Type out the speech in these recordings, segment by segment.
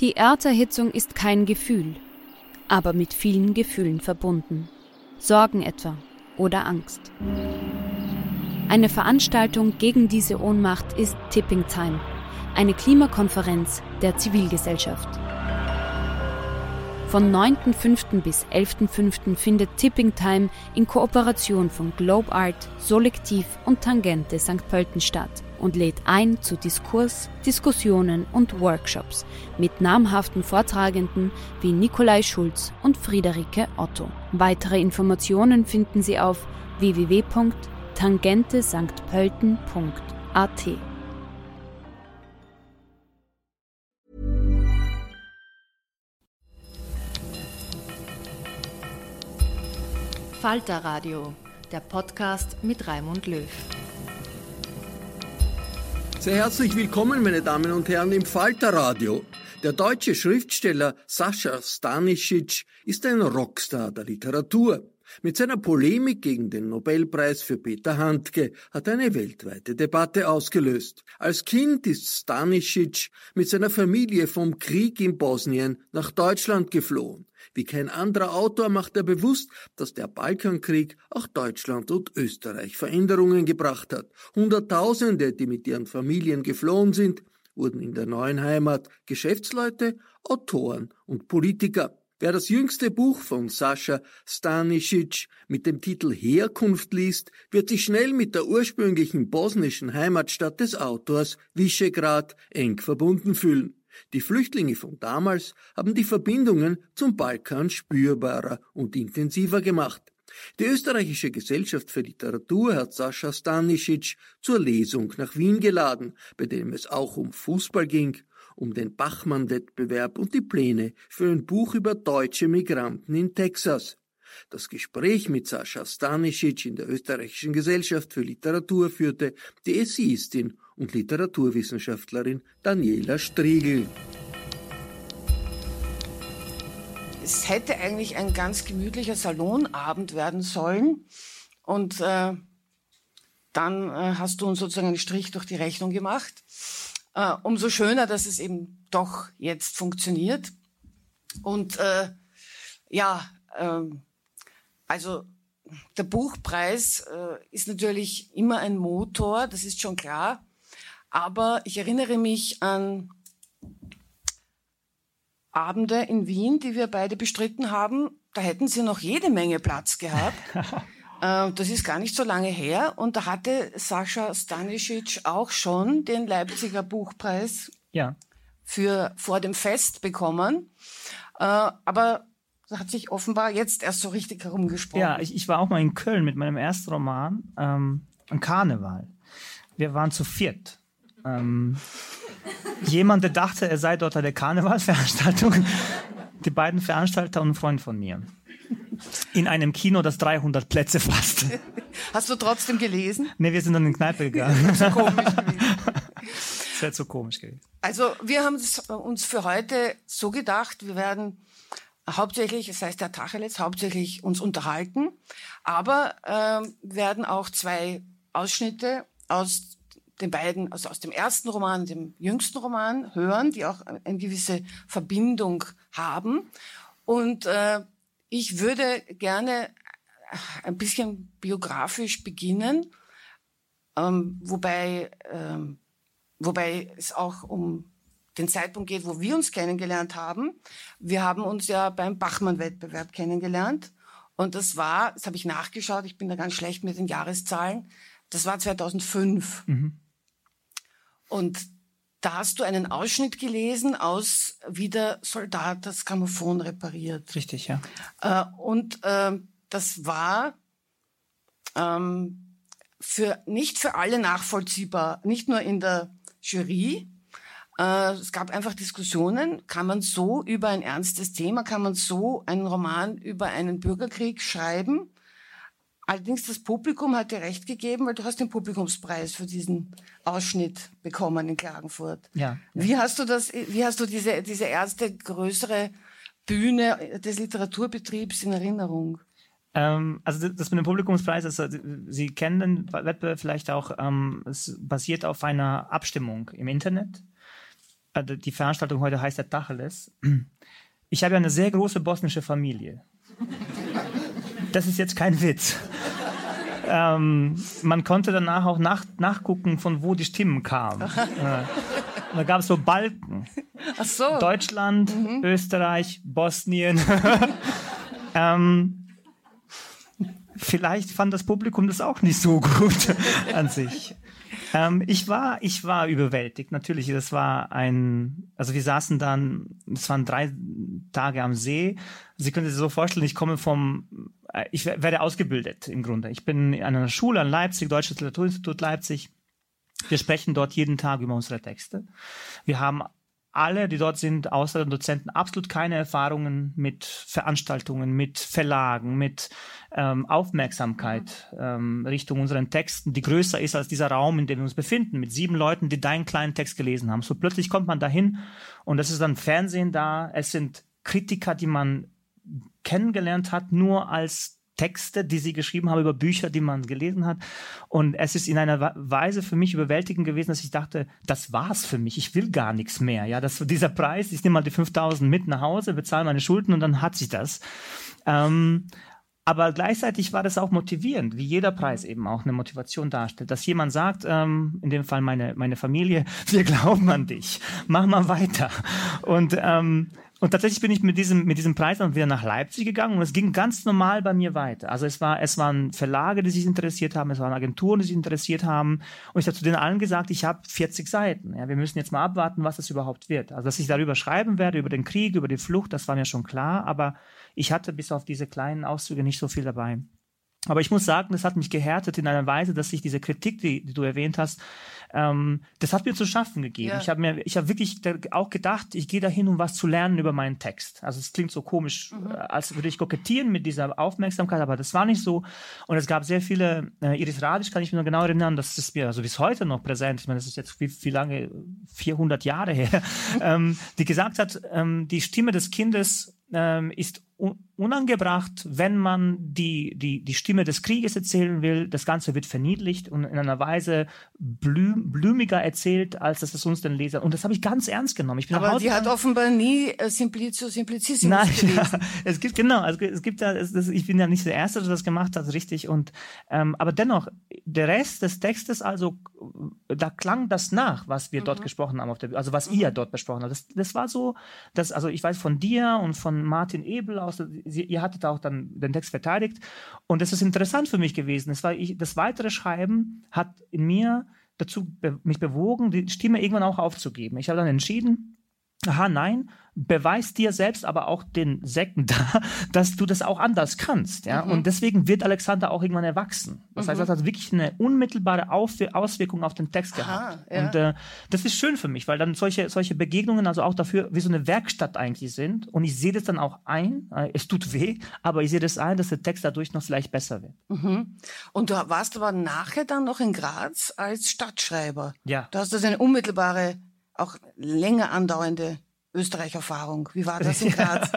Die Erderhitzung ist kein Gefühl, aber mit vielen Gefühlen verbunden. Sorgen etwa oder Angst. Eine Veranstaltung gegen diese Ohnmacht ist Tipping Time, eine Klimakonferenz der Zivilgesellschaft. Von 9.5. bis 11.5. findet Tipping Time in Kooperation von Globe Art, Solektiv und Tangente St. Pölten statt und lädt ein zu Diskurs, Diskussionen und Workshops mit namhaften Vortragenden wie Nikolai Schulz und Friederike Otto. Weitere Informationen finden Sie auf www.tangentesanktpölten.at. Falter Radio, der Podcast mit Raimund Löw. Sehr herzlich willkommen, meine Damen und Herren, im Falterradio. Der deutsche Schriftsteller Sascha Stanisic ist ein Rockstar der Literatur. Mit seiner Polemik gegen den Nobelpreis für Peter Handke hat eine weltweite Debatte ausgelöst. Als Kind ist Stanisic mit seiner Familie vom Krieg in Bosnien nach Deutschland geflohen. Wie kein anderer Autor macht er bewusst, dass der Balkankrieg auch Deutschland und Österreich Veränderungen gebracht hat. Hunderttausende, die mit ihren Familien geflohen sind, wurden in der neuen Heimat Geschäftsleute, Autoren und Politiker. Wer das jüngste Buch von Sascha Stanisic mit dem Titel Herkunft liest, wird sich schnell mit der ursprünglichen bosnischen Heimatstadt des Autors Visegrad eng verbunden fühlen. Die Flüchtlinge von damals haben die Verbindungen zum Balkan spürbarer und intensiver gemacht. Die österreichische Gesellschaft für Literatur hat Sascha Stanisic zur Lesung nach Wien geladen, bei dem es auch um Fußball ging, um den Bachmann-Wettbewerb und die Pläne für ein Buch über deutsche Migranten in Texas. Das Gespräch mit Sascha Stanisic in der österreichischen Gesellschaft für Literatur führte die Essayistin und Literaturwissenschaftlerin Daniela Striegel. Es hätte eigentlich ein ganz gemütlicher Salonabend werden sollen. Und äh, dann äh, hast du uns sozusagen einen Strich durch die Rechnung gemacht. Äh, umso schöner, dass es eben doch jetzt funktioniert. Und äh, ja, äh, also der Buchpreis äh, ist natürlich immer ein Motor, das ist schon klar. Aber ich erinnere mich an Abende in Wien, die wir beide bestritten haben. Da hätten sie noch jede Menge Platz gehabt. äh, das ist gar nicht so lange her. Und da hatte Sascha Stanisic auch schon den Leipziger Buchpreis ja. für vor dem Fest bekommen. Äh, aber hat sich offenbar jetzt erst so richtig herumgesprochen. Ja, ich, ich war auch mal in Köln mit meinem ersten Roman, ähm, Karneval. Wir waren zu viert. Ähm, jemand, der dachte, er sei dort an der Karnevalsveranstaltung. Die beiden Veranstalter und ein Freund von mir. In einem Kino, das 300 Plätze fasst. Hast du trotzdem gelesen? Nee, wir sind dann in die Kneipe gegangen. Das wäre komisch gewesen. Das wäre zu komisch gewesen. Also, wir haben uns für heute so gedacht, wir werden hauptsächlich, das heißt der Tacheles, hauptsächlich uns unterhalten, aber äh, werden auch zwei Ausschnitte aus den beiden, also aus dem ersten Roman, dem jüngsten Roman hören, die auch eine gewisse Verbindung haben. Und äh, ich würde gerne ein bisschen biografisch beginnen, ähm, wobei, ähm, wobei es auch um den Zeitpunkt geht, wo wir uns kennengelernt haben. Wir haben uns ja beim Bachmann-Wettbewerb kennengelernt. Und das war, das habe ich nachgeschaut, ich bin da ganz schlecht mit den Jahreszahlen, das war 2005. Mhm. Und da hast du einen Ausschnitt gelesen aus Wie der Soldat das Grammophon repariert. Richtig, ja. Äh, und äh, das war ähm, für, nicht für alle nachvollziehbar, nicht nur in der Jury. Äh, es gab einfach Diskussionen, kann man so über ein ernstes Thema, kann man so einen Roman über einen Bürgerkrieg schreiben? Allerdings das Publikum hat dir recht gegeben, weil du hast den Publikumspreis für diesen Ausschnitt bekommen in Klagenfurt. Ja. Wie hast du das, wie hast du diese, diese erste größere Bühne des Literaturbetriebs in Erinnerung? Ähm, also das mit dem Publikumspreis, also Sie kennen den Wettbewerb vielleicht auch, ähm, es basiert auf einer Abstimmung im Internet. Also die Veranstaltung heute heißt der Tacheles. Ich habe ja eine sehr große bosnische Familie. Das ist jetzt kein Witz. Ähm, man konnte danach auch nach, nachgucken, von wo die Stimmen kamen. äh, da gab es so Balken. Ach so. Deutschland, mhm. Österreich, Bosnien. ähm, vielleicht fand das Publikum das auch nicht so gut an sich. Ähm, ich war, ich war überwältigt. Natürlich, das war ein, also wir saßen dann, es waren drei Tage am See. Sie können sich so vorstellen, ich komme vom, ich werde ausgebildet im Grunde. Ich bin an einer Schule an Leipzig, Deutsches Literaturinstitut Leipzig. Wir sprechen dort jeden Tag über unsere Texte. Wir haben alle, die dort sind, außer den Dozenten, absolut keine Erfahrungen mit Veranstaltungen, mit Verlagen, mit ähm, Aufmerksamkeit mhm. ähm, Richtung unseren Texten, die größer ist als dieser Raum, in dem wir uns befinden, mit sieben Leuten, die deinen kleinen Text gelesen haben. So plötzlich kommt man dahin und es ist dann Fernsehen da, es sind Kritiker, die man kennengelernt hat, nur als Texte, die sie geschrieben haben über Bücher, die man gelesen hat. Und es ist in einer Weise für mich überwältigend gewesen, dass ich dachte, das war's für mich. Ich will gar nichts mehr. Ja, das, dieser Preis, ich nehme mal die 5000 mit nach Hause, bezahle meine Schulden und dann hat sich das. Ähm, aber gleichzeitig war das auch motivierend, wie jeder Preis eben auch eine Motivation darstellt. Dass jemand sagt, ähm, in dem Fall meine, meine Familie, wir glauben an dich, mach mal weiter. Und ähm, und tatsächlich bin ich mit diesem, mit diesem Preis dann wieder nach Leipzig gegangen und es ging ganz normal bei mir weiter. Also es war, es waren Verlage, die sich interessiert haben, es waren Agenturen, die sich interessiert haben. Und ich habe zu denen allen gesagt, ich habe 40 Seiten. Ja, wir müssen jetzt mal abwarten, was das überhaupt wird. Also dass ich darüber schreiben werde, über den Krieg, über die Flucht, das war mir schon klar. Aber ich hatte bis auf diese kleinen Auszüge nicht so viel dabei. Aber ich muss sagen, das hat mich gehärtet in einer Weise, dass ich diese Kritik, die, die du erwähnt hast, ähm, das hat mir zu schaffen gegeben. Ja. Ich habe mir, ich habe wirklich auch gedacht, ich gehe dahin, um was zu lernen über meinen Text. Also es klingt so komisch, mhm. Äh, als würde ich kokettieren mit dieser Aufmerksamkeit, aber das war nicht so. Und es gab sehr viele, äh, Iris Radisch kann ich mir noch genau erinnern, das ist mir also bis heute noch präsent. Ich meine, das ist jetzt wie, wie lange, 400 Jahre her, ähm, die gesagt hat, ähm, die Stimme des Kindes ähm, ist unangebracht, wenn man die, die, die Stimme des Krieges erzählen will. Das Ganze wird verniedlicht und in einer Weise blüm, blumiger erzählt, als das es uns den Leser. Und das habe ich ganz ernst genommen. Ich bin Aber die hat offenbar nie äh, Simplicissimus Nein, gelesen. Ja, es gibt, genau, also es gibt ja, es, das, ich bin ja nicht der Erste, der das gemacht hat, richtig. Und, ähm, aber dennoch, der Rest des Textes, also, da klang das nach, was wir mhm. dort gesprochen haben, auf der, also was mhm. ihr dort besprochen habt. Das, das war so, dass, also ich weiß von dir und von Martin Ebel aus aus, sie, ihr hattet auch dann den Text verteidigt. Und es ist interessant für mich gewesen. Es war ich, das weitere Schreiben hat in mir dazu be mich bewogen, die Stimme irgendwann auch aufzugeben. Ich habe dann entschieden, aha, nein, beweist dir selbst, aber auch den Säcken da, dass du das auch anders kannst. Ja? Mhm. Und deswegen wird Alexander auch irgendwann erwachsen. Das mhm. heißt, das hat wirklich eine unmittelbare Auswirkung auf den Text gehabt. ja. Und äh, das ist schön für mich, weil dann solche, solche Begegnungen also auch dafür wie so eine Werkstatt eigentlich sind. Und ich sehe das dann auch ein. Äh, es tut weh, aber ich sehe das ein, dass der Text dadurch noch vielleicht besser wird. Mhm. Und du warst aber nachher dann noch in Graz als Stadtschreiber. Ja. Du hast also eine unmittelbare, auch länger andauernde Österreich-Erfahrung. Wie war das in Graz?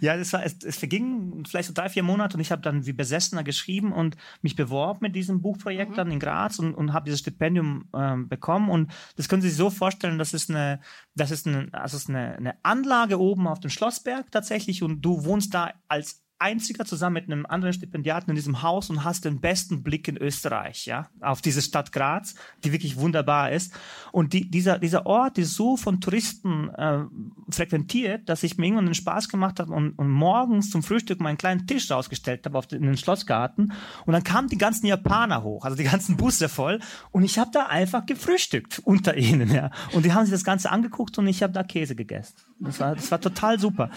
ja, das war, es, es verging vielleicht so drei, vier Monate und ich habe dann wie Besessener geschrieben und mich beworben mit diesem Buchprojekt mhm. dann in Graz und, und habe dieses Stipendium ähm, bekommen. Und das können Sie sich so vorstellen, das ist eine, das ist eine, also ist eine, eine Anlage oben auf dem Schlossberg tatsächlich und du wohnst da als einziger zusammen mit einem anderen Stipendiaten in diesem Haus und hast den besten Blick in Österreich, ja, auf diese Stadt Graz, die wirklich wunderbar ist. Und die, dieser, dieser Ort ist so von Touristen äh, frequentiert, dass ich mir irgendwann den Spaß gemacht habe und, und morgens zum Frühstück meinen kleinen Tisch rausgestellt habe auf den, in den Schlossgarten. Und dann kamen die ganzen Japaner hoch, also die ganzen Busse voll. Und ich habe da einfach gefrühstückt unter ihnen, ja. Und die haben sich das Ganze angeguckt und ich habe da Käse gegessen. Das war, das war total super.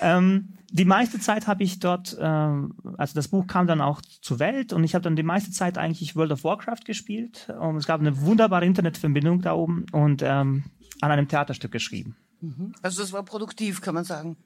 Ähm, die meiste Zeit habe ich dort, äh, also das Buch kam dann auch zur Welt und ich habe dann die meiste Zeit eigentlich World of Warcraft gespielt. Und es gab eine wunderbare Internetverbindung da oben und ähm, an einem Theaterstück geschrieben. Mhm. Also das war produktiv, kann man sagen.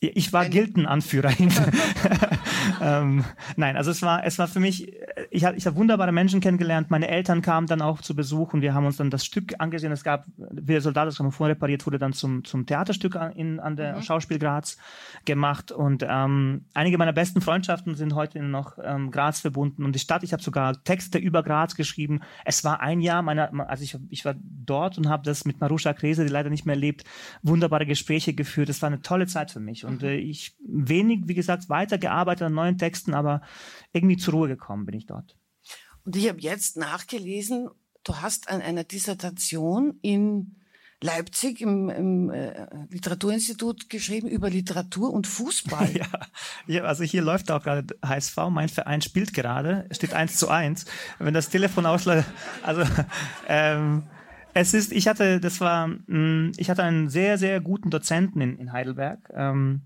Ich war Gildenanführer. ähm, nein, also es war, es war für mich, ich habe ich hab wunderbare Menschen kennengelernt. Meine Eltern kamen dann auch zu Besuch und wir haben uns dann das Stück angesehen. Es gab, wie der Soldat, das vorrepariert wurde, dann zum, zum Theaterstück in, an der mhm. Schauspiel Graz gemacht. Und ähm, einige meiner besten Freundschaften sind heute noch ähm, Graz verbunden. Und die Stadt, ich habe sogar Texte über Graz geschrieben. Es war ein Jahr meiner, also ich, ich war dort und habe das mit Marusha Krese, die leider nicht mehr lebt, wunderbare Gespräche geführt. Es war eine tolle Zeit für mich. Und äh, ich wenig, wie gesagt, weitergearbeitet an neuen Texten, aber irgendwie zur Ruhe gekommen bin ich dort. Und ich habe jetzt nachgelesen, du hast an einer Dissertation in Leipzig im, im äh, Literaturinstitut geschrieben über Literatur und Fußball. ja, ja, also hier läuft auch gerade HSV, mein Verein spielt gerade, steht eins zu eins. Wenn das Telefon ausläuft, also ähm, es ist, ich hatte, das war, mm, ich hatte einen sehr, sehr guten Dozenten in, in Heidelberg. Ähm,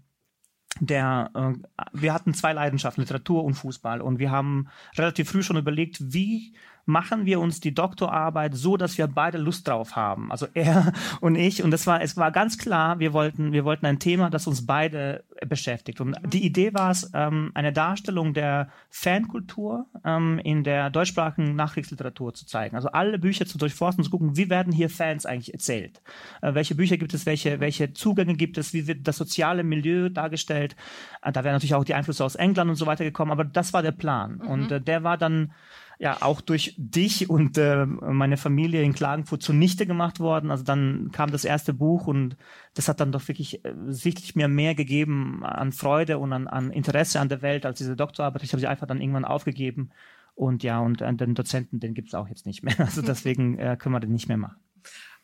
der, äh, wir hatten zwei Leidenschaften, Literatur und Fußball. Und wir haben relativ früh schon überlegt, wie machen wir uns die Doktorarbeit so, dass wir beide Lust drauf haben. Also er und ich. Und das war, es war ganz klar, wir wollten, wir wollten ein Thema, das uns beide beschäftigt. Und die Idee war es, ähm, eine Darstellung der Fankultur ähm, in der deutschsprachigen Nachkriegsliteratur zu zeigen. Also alle Bücher zu durchforsten, zu gucken, wie werden hier Fans eigentlich erzählt? Äh, welche Bücher gibt es, welche, welche Zugänge gibt es, wie wird das soziale Milieu dargestellt? Äh, da wären natürlich auch die Einflüsse aus England und so weiter gekommen, aber das war der Plan. Mhm. Und äh, der war dann ja auch durch dich und äh, meine Familie in Klagenfurt zunichte gemacht worden. Also dann kam das erste Buch und das hat dann doch wirklich äh, sichtlich mir mehr gegeben an Freude und an, an Interesse an der Welt als diese Doktorarbeit. Ich habe sie einfach dann irgendwann aufgegeben. Und ja, und äh, den Dozenten, den gibt es auch jetzt nicht mehr. Also deswegen äh, können wir den nicht mehr machen.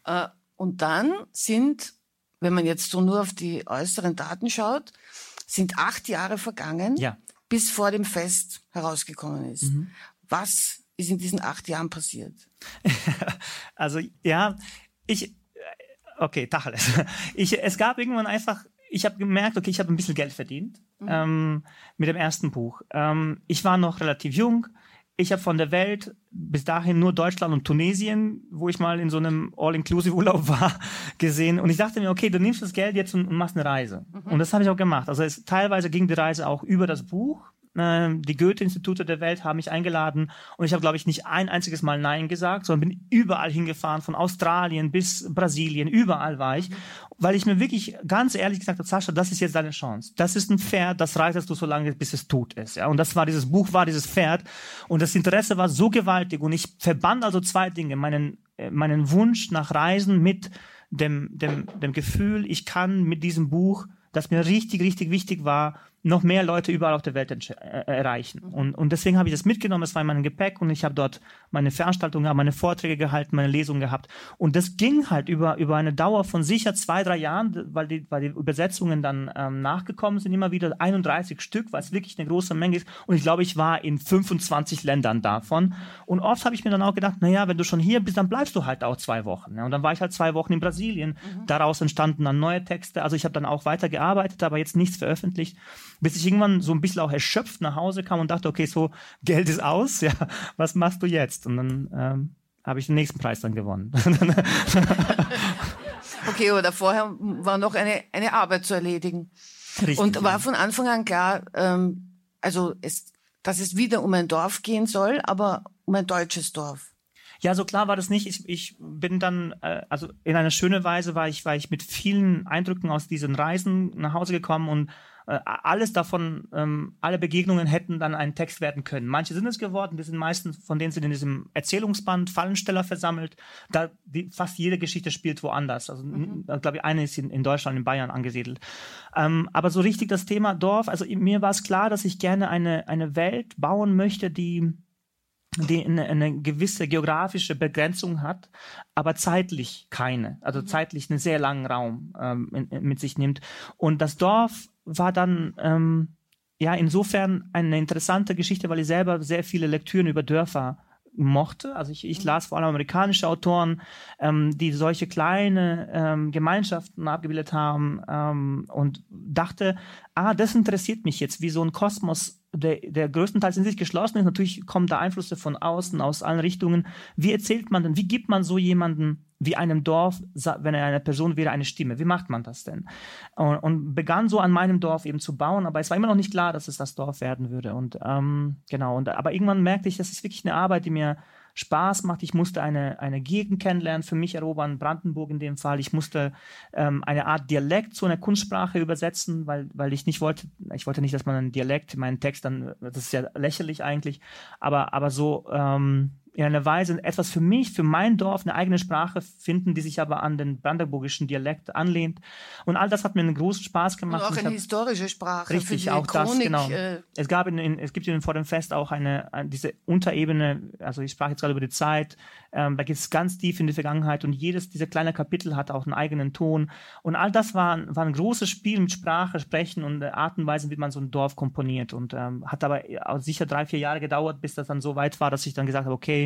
Äh, und dann sind, wenn man jetzt so nur auf die äußeren Daten schaut, sind acht Jahre vergangen, ja. bis vor dem Fest herausgekommen ist. Mhm. Was ist in diesen acht Jahren passiert? also ja, ich, okay, Tacheles. Ich, es gab irgendwann einfach, ich habe gemerkt, okay, ich habe ein bisschen Geld verdient mhm. ähm, mit dem ersten Buch. Ähm, ich war noch relativ jung. Ich habe von der Welt bis dahin nur Deutschland und Tunesien, wo ich mal in so einem All-Inclusive-Urlaub war, gesehen. Und ich dachte mir, okay, du nimmst das Geld jetzt und, und machst eine Reise. Mhm. Und das habe ich auch gemacht. Also es, teilweise ging die Reise auch über das Buch ähm, die Goethe-Institute der Welt haben mich eingeladen und ich habe, glaube ich, nicht ein einziges Mal Nein gesagt, sondern bin überall hingefahren, von Australien bis Brasilien, überall war ich, weil ich mir wirklich ganz ehrlich gesagt habe, Sascha, das ist jetzt deine Chance. Das ist ein Pferd, das reitest du so lange, bis es tot ist. Ja? Und das war, dieses Buch war dieses Pferd und das Interesse war so gewaltig und ich verband also zwei Dinge, meinen, äh, meinen Wunsch nach Reisen mit dem, dem, dem Gefühl, ich kann mit diesem Buch, das mir richtig, richtig wichtig war, noch mehr Leute überall auf der Welt äh, erreichen. Mhm. Und, und deswegen habe ich das mitgenommen, es war in meinem Gepäck und ich habe dort meine Veranstaltungen, meine Vorträge gehalten, meine Lesungen gehabt. Und das ging halt über, über eine Dauer von sicher zwei, drei Jahren, weil die, weil die Übersetzungen dann ähm, nachgekommen sind, immer wieder 31 Stück, was wirklich eine große Menge ist. Und ich glaube, ich war in 25 Ländern davon. Und oft habe ich mir dann auch gedacht, naja, wenn du schon hier bist, dann bleibst du halt auch zwei Wochen. Ja? Und dann war ich halt zwei Wochen in Brasilien. Mhm. Daraus entstanden dann neue Texte. Also ich habe dann auch weiter gearbeitet, aber jetzt nichts veröffentlicht bis ich irgendwann so ein bisschen auch erschöpft nach Hause kam und dachte, okay, so Geld ist aus, ja, was machst du jetzt? Und dann ähm, habe ich den nächsten Preis dann gewonnen. okay, oder vorher war noch eine, eine Arbeit zu erledigen. Richtig, und war von Anfang an klar, ähm, also es, dass es wieder um ein Dorf gehen soll, aber um ein deutsches Dorf. Ja, so klar war das nicht. Ich, ich bin dann, äh, also in einer schönen Weise war ich, war ich mit vielen Eindrücken aus diesen Reisen nach Hause gekommen und alles davon, ähm, alle Begegnungen hätten dann ein Text werden können. Manche sind es geworden, die sind meistens, von denen sind in diesem Erzählungsband Fallensteller versammelt. Da die, fast jede Geschichte spielt woanders. Also mhm. glaube ich, eine ist in, in, Deutschland, in Bayern angesiedelt. Ähm, aber so richtig das Thema Dorf, also mir war es klar, dass ich gerne eine, eine Welt bauen möchte, die die eine, eine, gewisse geografische Begrenzung hat, aber zeitlich keine, also mhm. zeitlich einen sehr langen Raum ähm, in, in, mit sich nimmt. Und das Dorf war dann ähm, ja insofern eine interessante Geschichte, weil ich selber sehr viele Lektüren über Dörfer mochte. Also ich, ich mhm. las vor allem amerikanische Autoren, ähm, die solche kleine ähm, Gemeinschaften abgebildet haben ähm, und dachte, ah, das interessiert mich jetzt, wie so ein Kosmos der, der größtenteils in sich geschlossen ist. Natürlich kommen da Einflüsse von außen, aus allen Richtungen. Wie erzählt man denn, wie gibt man so jemanden wie einem Dorf, wenn er eine Person wäre, eine Stimme? Wie macht man das denn? Und, und, begann so an meinem Dorf eben zu bauen, aber es war immer noch nicht klar, dass es das Dorf werden würde. Und ähm, genau, und, aber irgendwann merkte ich, das ist wirklich eine Arbeit, die mir Spaß macht. Ich musste eine, eine Gegend kennenlernen, für mich erobern, Brandenburg in dem Fall. Ich musste ähm, eine Art Dialekt zu einer Kunstsprache übersetzen, weil, weil ich nicht wollte, ich wollte nicht, dass man einen Dialekt, meinen Text dann, das ist ja lächerlich eigentlich, aber, aber so, ähm, in einer Weise etwas für mich, für mein Dorf, eine eigene Sprache finden, die sich aber an den brandenburgischen Dialekt anlehnt. Und all das hat mir einen großen Spaß gemacht. Und auch eine historische Sprache. Richtig, auch Chronik, das, genau. Äh es gab in, in, es gibt in, vor dem Fest auch eine, eine, diese Unterebene, also ich sprach jetzt gerade über die Zeit, ähm, da geht es ganz tief in die Vergangenheit und jedes dieser kleine Kapitel hat auch einen eigenen Ton. Und all das war, war ein großes Spiel mit Sprache, Sprechen und Art und Weise, wie man so ein Dorf komponiert. Und ähm, hat aber sicher drei, vier Jahre gedauert, bis das dann so weit war, dass ich dann gesagt habe, okay,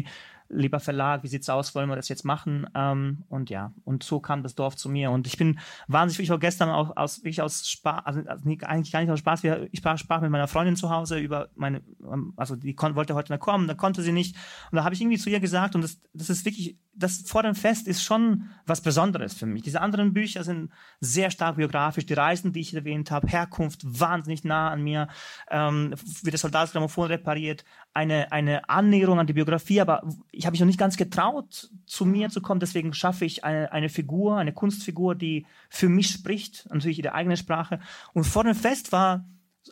lieber Verlag, wie sieht's aus, wollen wir das jetzt machen? Ähm, und ja, und so kam das Dorf zu mir. Und ich bin wahnsinnig, ich auch gestern auch aus, wirklich aus Spaß, also, also eigentlich gar nicht aus Spaß, ich sprach, mit meiner Freundin zu Hause über meine, ähm, also die wollte heute noch kommen, da konnte sie nicht. Und da habe ich irgendwie zu ihr gesagt, und das, das ist wirklich das vor dem Fest ist schon was Besonderes für mich. Diese anderen Bücher sind sehr stark biografisch. Die Reisen, die ich erwähnt habe, Herkunft wahnsinnig nah an mir, ähm, wie das Soldatsgrammophon repariert, eine, eine Annäherung an die Biografie, aber ich habe mich noch nicht ganz getraut, zu mir zu kommen. Deswegen schaffe ich eine, eine Figur, eine Kunstfigur, die für mich spricht, natürlich ihre eigene Sprache. Und vor dem Fest war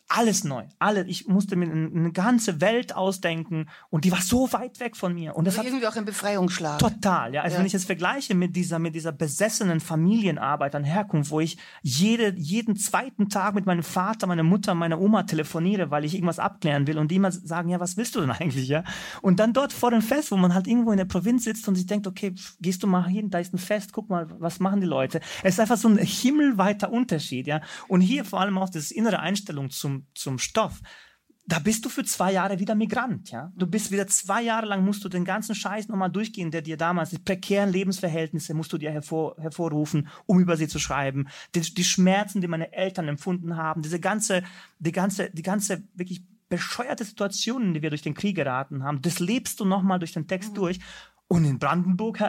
alles neu. Alle, ich musste mir eine ganze Welt ausdenken und die war so weit weg von mir. Und das also irgendwie auch ein Befreiungsschlag. Total, ja. Also ja. wenn ich es vergleiche mit dieser, mit dieser besessenen Familienarbeit an Herkunft, wo ich jede, jeden zweiten Tag mit meinem Vater, meiner Mutter, meiner Oma telefoniere, weil ich irgendwas abklären will und die immer sagen, ja, was willst du denn eigentlich, ja? Und dann dort vor dem Fest, wo man halt irgendwo in der Provinz sitzt und sich denkt, okay, gehst du mal hin, da ist ein Fest, guck mal, was machen die Leute? Es ist einfach so ein himmelweiter Unterschied, ja. Und hier vor allem auch das innere Einstellung zum, zum Stoff, da bist du für zwei Jahre wieder Migrant, ja. Du bist wieder zwei Jahre lang musst du den ganzen Scheiß nochmal durchgehen, der dir damals, die prekären Lebensverhältnisse musst du dir hervor, hervorrufen, um über sie zu schreiben. Die, die Schmerzen, die meine Eltern empfunden haben, diese ganze, die ganze, die ganze wirklich bescheuerte Situation, in die wir durch den Krieg geraten haben, das lebst du nochmal durch den Text mhm. durch. Und in Brandenburg,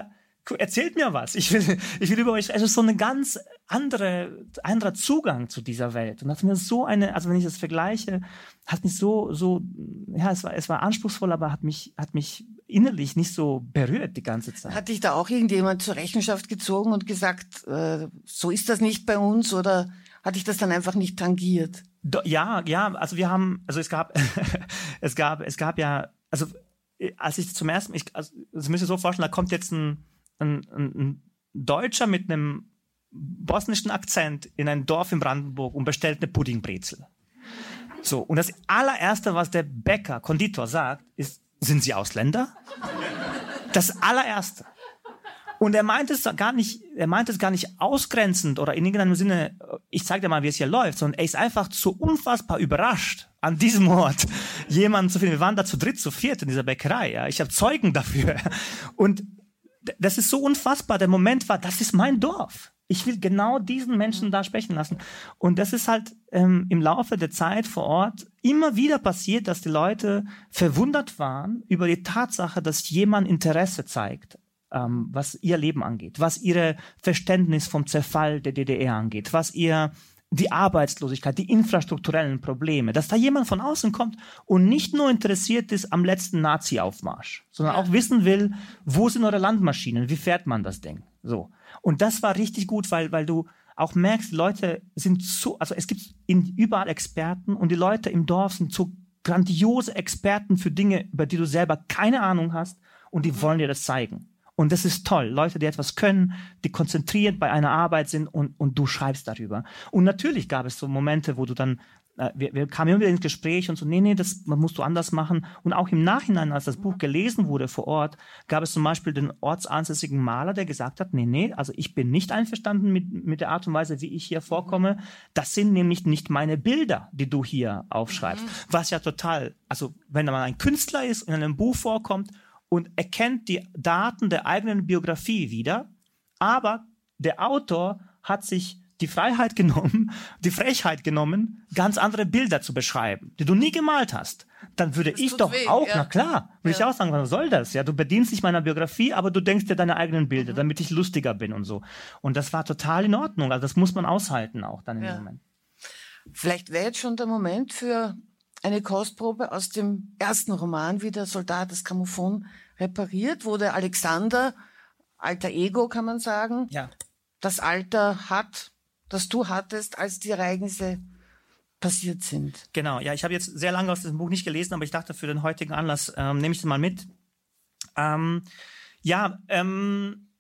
erzählt mir was. Ich will, ich will über euch, also so eine ganz andere, anderer Zugang zu dieser Welt. Und das hat mir so eine, also wenn ich das vergleiche, hat mich so, so, ja, es war, es war anspruchsvoll, aber hat mich, hat mich innerlich nicht so berührt die ganze Zeit. Hat dich da auch irgendjemand zur Rechenschaft gezogen und gesagt, äh, so ist das nicht bei uns oder hat dich das dann einfach nicht tangiert? Do, ja, ja, also wir haben, also es gab, es gab, es gab ja, also als ich zum ersten, ich, also, das müsst ihr so vorstellen, da kommt jetzt ein, ein, ein Deutscher mit einem bosnischen Akzent in ein Dorf in Brandenburg und bestellt eine Puddingbrezel. So, und das allererste, was der Bäcker, Konditor sagt, ist, sind Sie Ausländer? Das allererste. Und er meint es gar nicht, er meint es gar nicht ausgrenzend oder in irgendeinem Sinne, ich zeig dir mal, wie es hier läuft, sondern er ist einfach so unfassbar überrascht, an diesem Ort jemanden zu finden. Wir waren da zu dritt, zu viert in dieser Bäckerei, ja. Ich habe Zeugen dafür. Und das ist so unfassbar. Der Moment war, das ist mein Dorf. Ich will genau diesen Menschen da sprechen lassen. Und das ist halt ähm, im Laufe der Zeit vor Ort immer wieder passiert, dass die Leute verwundert waren über die Tatsache, dass jemand Interesse zeigt, ähm, was ihr Leben angeht, was ihre Verständnis vom Zerfall der DDR angeht, was ihr die Arbeitslosigkeit, die infrastrukturellen Probleme, dass da jemand von außen kommt und nicht nur interessiert ist am letzten Nazi-Aufmarsch, sondern auch wissen will, wo sind eure Landmaschinen, wie fährt man das Ding? So. Und das war richtig gut, weil, weil du auch merkst, Leute sind so, also es gibt in, überall Experten und die Leute im Dorf sind so grandiose Experten für Dinge, über die du selber keine Ahnung hast und die wollen dir das zeigen. Und das ist toll. Leute, die etwas können, die konzentriert bei einer Arbeit sind und, und du schreibst darüber. Und natürlich gab es so Momente, wo du dann äh, wir, wir kamen immer wieder ins Gespräch und so, nee, nee, das musst du anders machen. Und auch im Nachhinein, als das Buch gelesen wurde vor Ort, gab es zum Beispiel den ortsansässigen Maler, der gesagt hat, nee, nee, also ich bin nicht einverstanden mit, mit der Art und Weise, wie ich hier vorkomme. Das sind nämlich nicht meine Bilder, die du hier aufschreibst. Mhm. Was ja total, also wenn man ein Künstler ist und in einem Buch vorkommt und erkennt die Daten der eigenen Biografie wieder, aber der Autor hat sich die Freiheit genommen, die Frechheit genommen, ganz andere Bilder zu beschreiben, die du nie gemalt hast. Dann würde das ich doch weh, auch, ja. na klar, würde ja. ich auch sagen, was soll das? Ja, du bedienst dich meiner Biografie, aber du denkst dir deine eigenen Bilder, mhm. damit ich lustiger bin und so. Und das war total in Ordnung. Also das muss man aushalten auch dann im ja. Moment. Vielleicht wäre jetzt schon der Moment für eine Kostprobe aus dem ersten Roman, wie der Soldat das Grammophon repariert, wo der Alexander, alter Ego kann man sagen, ja. das Alter hat, das du hattest, als die Ereignisse passiert sind. Genau, ja, ich habe jetzt sehr lange aus diesem Buch nicht gelesen, aber ich dachte, für den heutigen Anlass ähm, nehme ich es mal mit. Ähm, ja, ähm,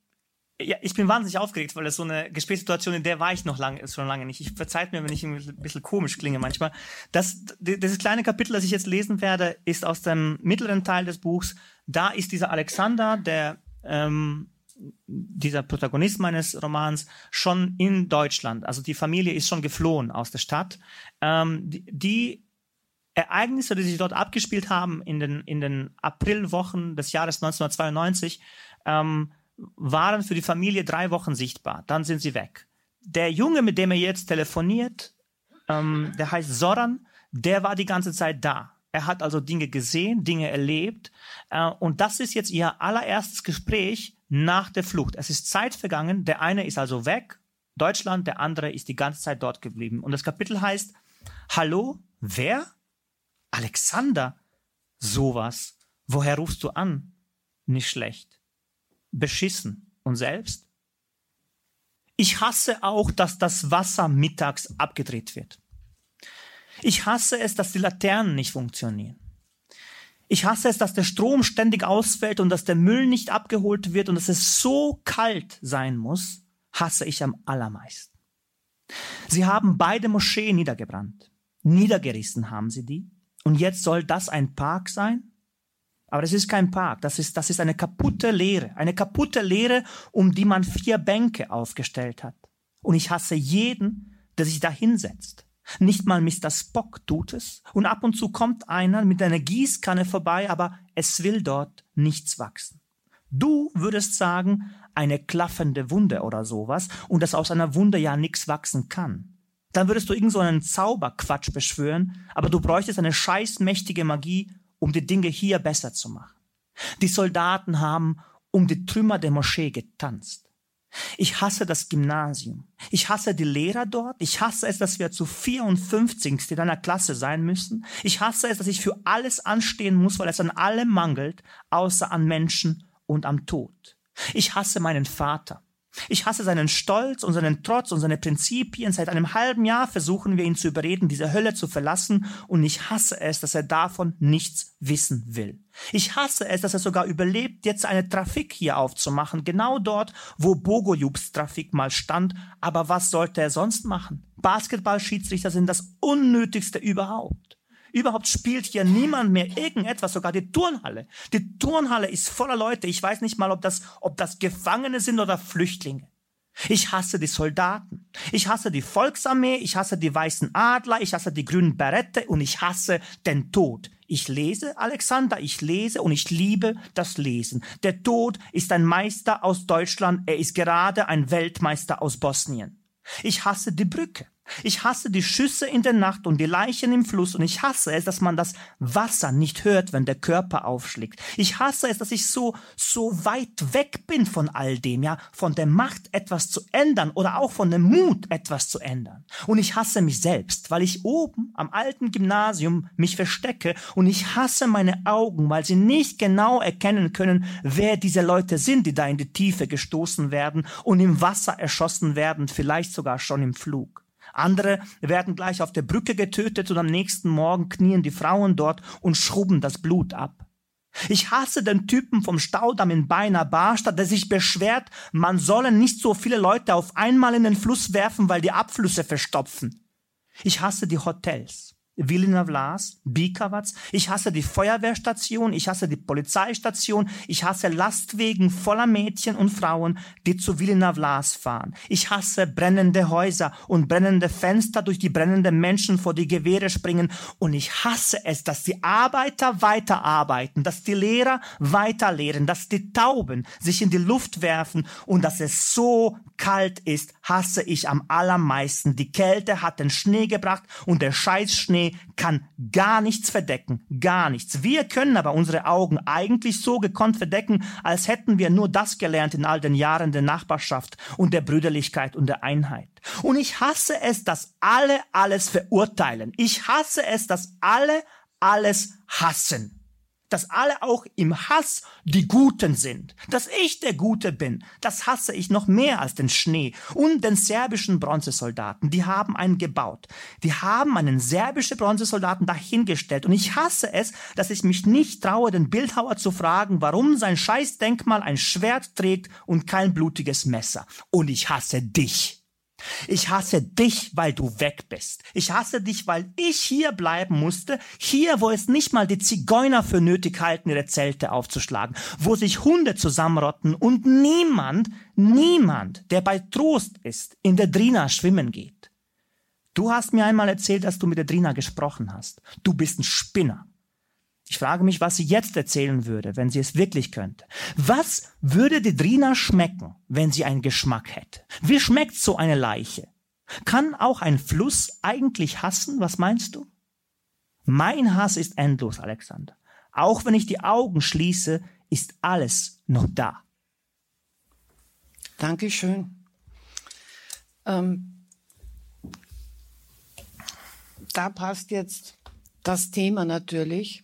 ja, ich bin wahnsinnig aufgeregt, weil das so eine Gesprächssituation, in der war ich noch lange, schon lange nicht. Ich verzeiht mir, wenn ich ein bisschen komisch klinge manchmal. Das, dieses kleine Kapitel, das ich jetzt lesen werde, ist aus dem mittleren Teil des Buchs. Da ist dieser Alexander, der ähm, dieser Protagonist meines Romans schon in Deutschland. Also die Familie ist schon geflohen aus der Stadt. Ähm, die, die, Ereignisse, die sich dort abgespielt haben in den, in den Aprilwochen des Jahres 1992, ähm, waren für die Familie drei Wochen sichtbar. Dann sind sie weg. Der Junge, mit dem er jetzt telefoniert, ähm, der heißt Soran, der war die ganze Zeit da. Er hat also Dinge gesehen, Dinge erlebt. Äh, und das ist jetzt ihr allererstes Gespräch nach der Flucht. Es ist Zeit vergangen. Der eine ist also weg, Deutschland, der andere ist die ganze Zeit dort geblieben. Und das Kapitel heißt, Hallo, wer? Alexander? Sowas. Woher rufst du an? Nicht schlecht. Beschissen. Und selbst? Ich hasse auch, dass das Wasser mittags abgedreht wird. Ich hasse es, dass die Laternen nicht funktionieren. Ich hasse es, dass der Strom ständig ausfällt und dass der Müll nicht abgeholt wird und dass es so kalt sein muss, hasse ich am allermeisten. Sie haben beide Moscheen niedergebrannt. Niedergerissen haben sie die. Und jetzt soll das ein Park sein? Aber das ist kein Park, das ist, das ist eine kaputte Lehre. Eine kaputte Lehre, um die man vier Bänke aufgestellt hat. Und ich hasse jeden, der sich da hinsetzt. Nicht mal Mr. Spock tut es. Und ab und zu kommt einer mit einer Gießkanne vorbei, aber es will dort nichts wachsen. Du würdest sagen, eine klaffende Wunde oder sowas und dass aus einer Wunde ja nichts wachsen kann. Dann würdest du irgend so einen Zauberquatsch beschwören, aber du bräuchtest eine scheißmächtige Magie, um die Dinge hier besser zu machen. Die Soldaten haben um die Trümmer der Moschee getanzt. Ich hasse das Gymnasium. Ich hasse die Lehrer dort. Ich hasse es, dass wir zu 54. in einer Klasse sein müssen. Ich hasse es, dass ich für alles anstehen muss, weil es an allem mangelt, außer an Menschen und am Tod. Ich hasse meinen Vater. Ich hasse seinen Stolz und seinen Trotz und seine Prinzipien. Seit einem halben Jahr versuchen wir ihn zu überreden, diese Hölle zu verlassen, und ich hasse es, dass er davon nichts wissen will. Ich hasse es, dass er sogar überlebt, jetzt eine Trafik hier aufzumachen, genau dort, wo Bogojubs Trafik mal stand. Aber was sollte er sonst machen? Basketballschiedsrichter sind das Unnötigste überhaupt. Überhaupt spielt hier niemand mehr irgendetwas, sogar die Turnhalle. Die Turnhalle ist voller Leute. Ich weiß nicht mal, ob das, ob das Gefangene sind oder Flüchtlinge. Ich hasse die Soldaten. Ich hasse die Volksarmee. Ich hasse die weißen Adler. Ich hasse die grünen Berette und ich hasse den Tod. Ich lese, Alexander, ich lese und ich liebe das Lesen. Der Tod ist ein Meister aus Deutschland. Er ist gerade ein Weltmeister aus Bosnien. Ich hasse die Brücke. Ich hasse die Schüsse in der Nacht und die Leichen im Fluss und ich hasse es, dass man das Wasser nicht hört, wenn der Körper aufschlägt. Ich hasse es, dass ich so, so weit weg bin von all dem, ja, von der Macht etwas zu ändern oder auch von dem Mut etwas zu ändern. Und ich hasse mich selbst, weil ich oben am alten Gymnasium mich verstecke und ich hasse meine Augen, weil sie nicht genau erkennen können, wer diese Leute sind, die da in die Tiefe gestoßen werden und im Wasser erschossen werden, vielleicht sogar schon im Flug. Andere werden gleich auf der Brücke getötet und am nächsten Morgen knien die Frauen dort und schrubben das Blut ab. Ich hasse den Typen vom Staudamm in Beiner Barstadt, der sich beschwert, man solle nicht so viele Leute auf einmal in den Fluss werfen, weil die Abflüsse verstopfen. Ich hasse die Hotels. Vilina Vlas, Bikavac. Ich hasse die Feuerwehrstation, ich hasse die Polizeistation, ich hasse Lastwegen voller Mädchen und Frauen, die zu Vilina Vlas fahren. Ich hasse brennende Häuser und brennende Fenster, durch die brennende Menschen vor die Gewehre springen. Und ich hasse es, dass die Arbeiter weiterarbeiten, dass die Lehrer weiterlehren, dass die Tauben sich in die Luft werfen und dass es so kalt ist, hasse ich am allermeisten. Die Kälte hat den Schnee gebracht und der Scheißschnee Schnee kann gar nichts verdecken, gar nichts. Wir können aber unsere Augen eigentlich so gekonnt verdecken, als hätten wir nur das gelernt in all den Jahren der Nachbarschaft und der Brüderlichkeit und der Einheit. Und ich hasse es, dass alle alles verurteilen. Ich hasse es, dass alle alles hassen dass alle auch im Hass die Guten sind. Dass ich der Gute bin, das hasse ich noch mehr als den Schnee und den serbischen Bronzesoldaten. Die haben einen gebaut. Die haben einen serbischen Bronzesoldaten dahingestellt. Und ich hasse es, dass ich mich nicht traue, den Bildhauer zu fragen, warum sein Scheißdenkmal ein Schwert trägt und kein blutiges Messer. Und ich hasse dich. Ich hasse dich, weil du weg bist. Ich hasse dich, weil ich hier bleiben musste, hier, wo es nicht mal die Zigeuner für nötig halten, ihre Zelte aufzuschlagen, wo sich Hunde zusammenrotten und niemand, niemand, der bei Trost ist, in der Drina schwimmen geht. Du hast mir einmal erzählt, dass du mit der Drina gesprochen hast. Du bist ein Spinner. Ich frage mich, was sie jetzt erzählen würde, wenn sie es wirklich könnte. Was würde die Drina schmecken, wenn sie einen Geschmack hätte? Wie schmeckt so eine Leiche? Kann auch ein Fluss eigentlich hassen? Was meinst du? Mein Hass ist endlos, Alexander. Auch wenn ich die Augen schließe, ist alles noch da. Dankeschön. Ähm, da passt jetzt das Thema natürlich.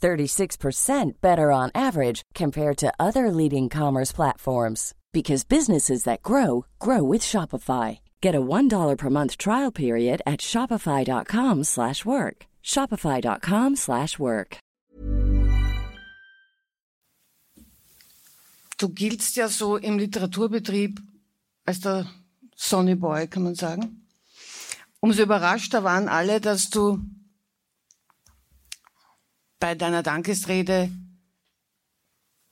36% better on average compared to other leading commerce platforms because businesses that grow grow with Shopify. Get a $1 per month trial period at shopify.com/work. shopify.com/work. Du giltst ja so im Literaturbetrieb als der Sonny Boy, kann man sagen. Umso überraschter waren alle, dass du bei deiner Dankesrede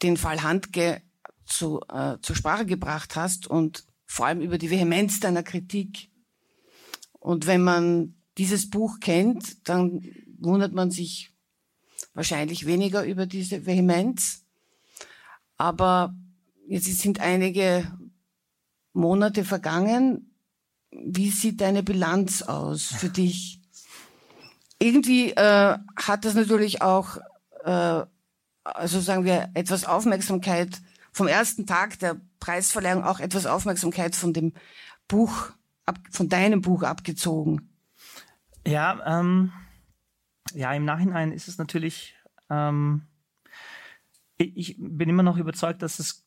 den Fall Handke zu, äh, zur Sprache gebracht hast und vor allem über die Vehemenz deiner Kritik. Und wenn man dieses Buch kennt, dann wundert man sich wahrscheinlich weniger über diese Vehemenz. Aber jetzt sind einige Monate vergangen. Wie sieht deine Bilanz aus für dich? Irgendwie äh, hat das natürlich auch, äh, also sagen wir, etwas Aufmerksamkeit vom ersten Tag der Preisverleihung auch etwas Aufmerksamkeit von dem Buch, ab, von deinem Buch abgezogen. Ja, ähm, ja, im Nachhinein ist es natürlich, ähm, ich bin immer noch überzeugt, dass es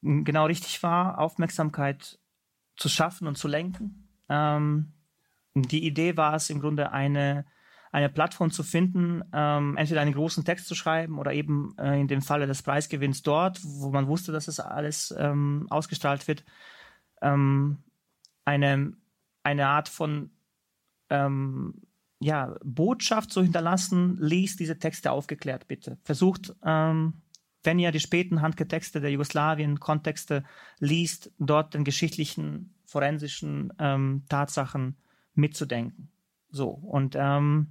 genau richtig war, Aufmerksamkeit zu schaffen und zu lenken. Ähm, die Idee war es im Grunde eine eine Plattform zu finden, ähm, entweder einen großen Text zu schreiben oder eben äh, in dem Falle des Preisgewinns dort, wo man wusste, dass es alles ähm, ausgestrahlt wird, ähm, eine, eine Art von ähm, ja, Botschaft zu hinterlassen, liest diese Texte aufgeklärt bitte. Versucht, ähm, wenn ihr die späten Handgetexte der Jugoslawien-Kontexte liest, dort den geschichtlichen, forensischen ähm, Tatsachen mitzudenken. So, und ähm,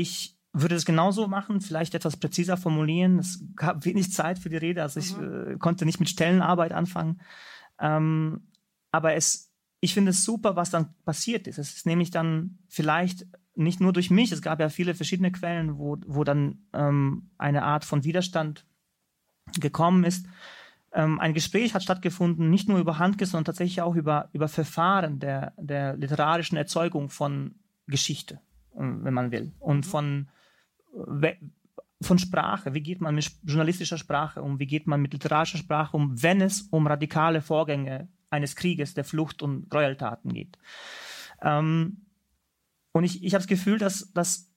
ich würde es genauso machen, vielleicht etwas präziser formulieren. Es gab wenig Zeit für die Rede, also ich mhm. äh, konnte nicht mit Stellenarbeit anfangen. Ähm, aber es, ich finde es super, was dann passiert ist. Es ist nämlich dann vielleicht nicht nur durch mich, es gab ja viele verschiedene Quellen, wo, wo dann ähm, eine Art von Widerstand gekommen ist. Ähm, ein Gespräch hat stattgefunden, nicht nur über Handke, sondern tatsächlich auch über, über Verfahren der, der literarischen Erzeugung von Geschichte, wenn man will, und mhm. von von Sprache, wie geht man mit journalistischer Sprache um, wie geht man mit literarischer Sprache um, wenn es um radikale Vorgänge eines Krieges, der Flucht und Gräueltaten geht. Ähm, und ich, ich habe das Gefühl, dass, dass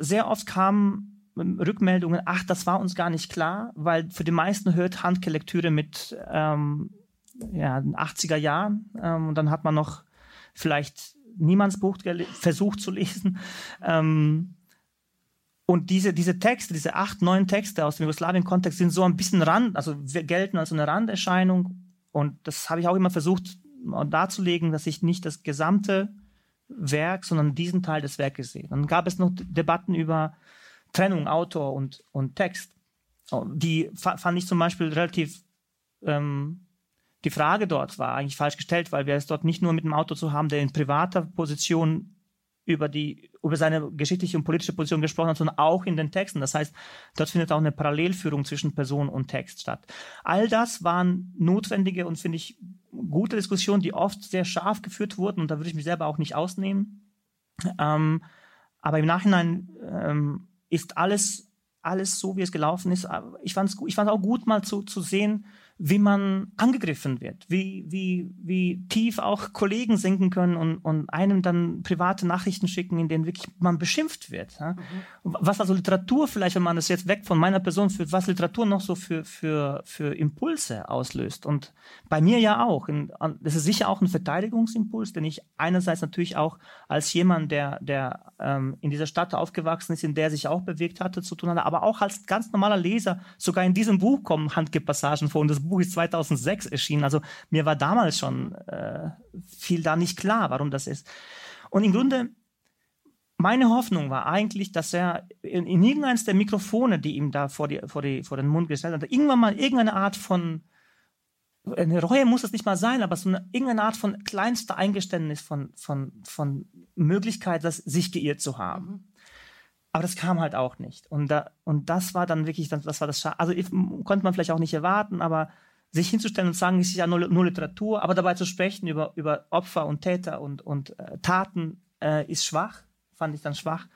sehr oft kamen Rückmeldungen, ach, das war uns gar nicht klar, weil für die meisten hört Handke Lektüre mit ähm, ja, 80er Jahren ähm, und dann hat man noch vielleicht Niemandsbuch versucht zu lesen. Ähm, und diese, diese Texte, diese acht, neun Texte aus dem Jugoslawien-Kontext sind so ein bisschen Rand, also gelten als eine Randerscheinung. Und das habe ich auch immer versucht darzulegen, dass ich nicht das gesamte Werk, sondern diesen Teil des Werkes sehe. Dann gab es noch Debatten über Trennung, Autor und, und Text. Oh, die fand ich zum Beispiel relativ, ähm, die Frage dort war eigentlich falsch gestellt, weil wir es dort nicht nur mit einem Autor zu haben, der in privater Position über die über seine geschichtliche und politische Position gesprochen hat, sondern auch in den Texten. Das heißt, dort findet auch eine Parallelführung zwischen Person und Text statt. All das waren notwendige und finde ich gute Diskussionen, die oft sehr scharf geführt wurden und da würde ich mich selber auch nicht ausnehmen. Ähm, aber im Nachhinein ähm, ist alles alles so, wie es gelaufen ist. Ich fand es ich fand's auch gut, mal zu, zu sehen, wie man angegriffen wird, wie, wie, wie tief auch Kollegen sinken können und, und einem dann private Nachrichten schicken, in denen wirklich man beschimpft wird. Ja? Mhm. Was also Literatur vielleicht, wenn man das jetzt weg von meiner Person führt, was Literatur noch so für, für, für Impulse auslöst. Und bei mir ja auch. Das ist sicher auch ein Verteidigungsimpuls, den ich einerseits natürlich auch als jemand, der, der ähm, in dieser Stadt aufgewachsen ist, in der sich auch bewegt hatte, zu tun hatte, aber auch als ganz normaler Leser, sogar in diesem Buch kommen Handgepassagen vor und das Buch ist 2006 erschienen. Also mir war damals schon äh, viel da nicht klar, warum das ist. Und im Grunde, meine Hoffnung war eigentlich, dass er in, in irgendeines der Mikrofone, die ihm da vor, die, vor, die, vor den Mund gestellt hat, irgendwann mal irgendeine Art von, eine Reue muss es nicht mal sein, aber so eine, irgendeine Art von kleinster Eingeständnis von, von, von Möglichkeit, das sich geirrt zu haben. Mhm. Aber das kam halt auch nicht. Und, da, und das war dann wirklich, das war das, Scha also konnte man vielleicht auch nicht erwarten, aber sich hinzustellen und sagen, es ist ja nur, nur Literatur, aber dabei zu sprechen über, über Opfer und Täter und, und äh, Taten äh, ist schwach, fand ich dann schwach.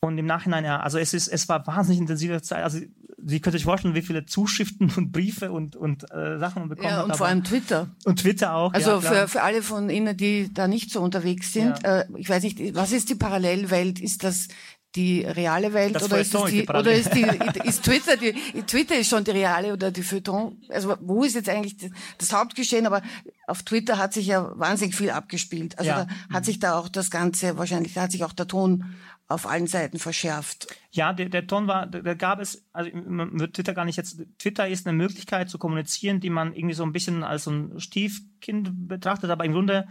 Und im Nachhinein, ja, also es ist, es war wahnsinnig intensive Zeit. Also Sie können sich vorstellen, wie viele Zuschriften und Briefe und, und äh, Sachen man bekommen ja, und hat. vor allem Twitter. Und Twitter auch. Also ja, für, für alle von Ihnen, die da nicht so unterwegs sind, ja. äh, ich weiß nicht, was ist die Parallelwelt? Ist das die reale Welt das oder ist, es die, oder ist, die, ist Twitter die Twitter ist schon die reale oder die Feuilleton also wo ist jetzt eigentlich das Hauptgeschehen aber auf Twitter hat sich ja wahnsinnig viel abgespielt also ja. da hat sich da auch das ganze wahrscheinlich da hat sich auch der Ton auf allen Seiten verschärft. Ja, der, der Ton war, da gab es, also man wird Twitter gar nicht jetzt, Twitter ist eine Möglichkeit zu kommunizieren, die man irgendwie so ein bisschen als so ein Stiefkind betrachtet, aber im Grunde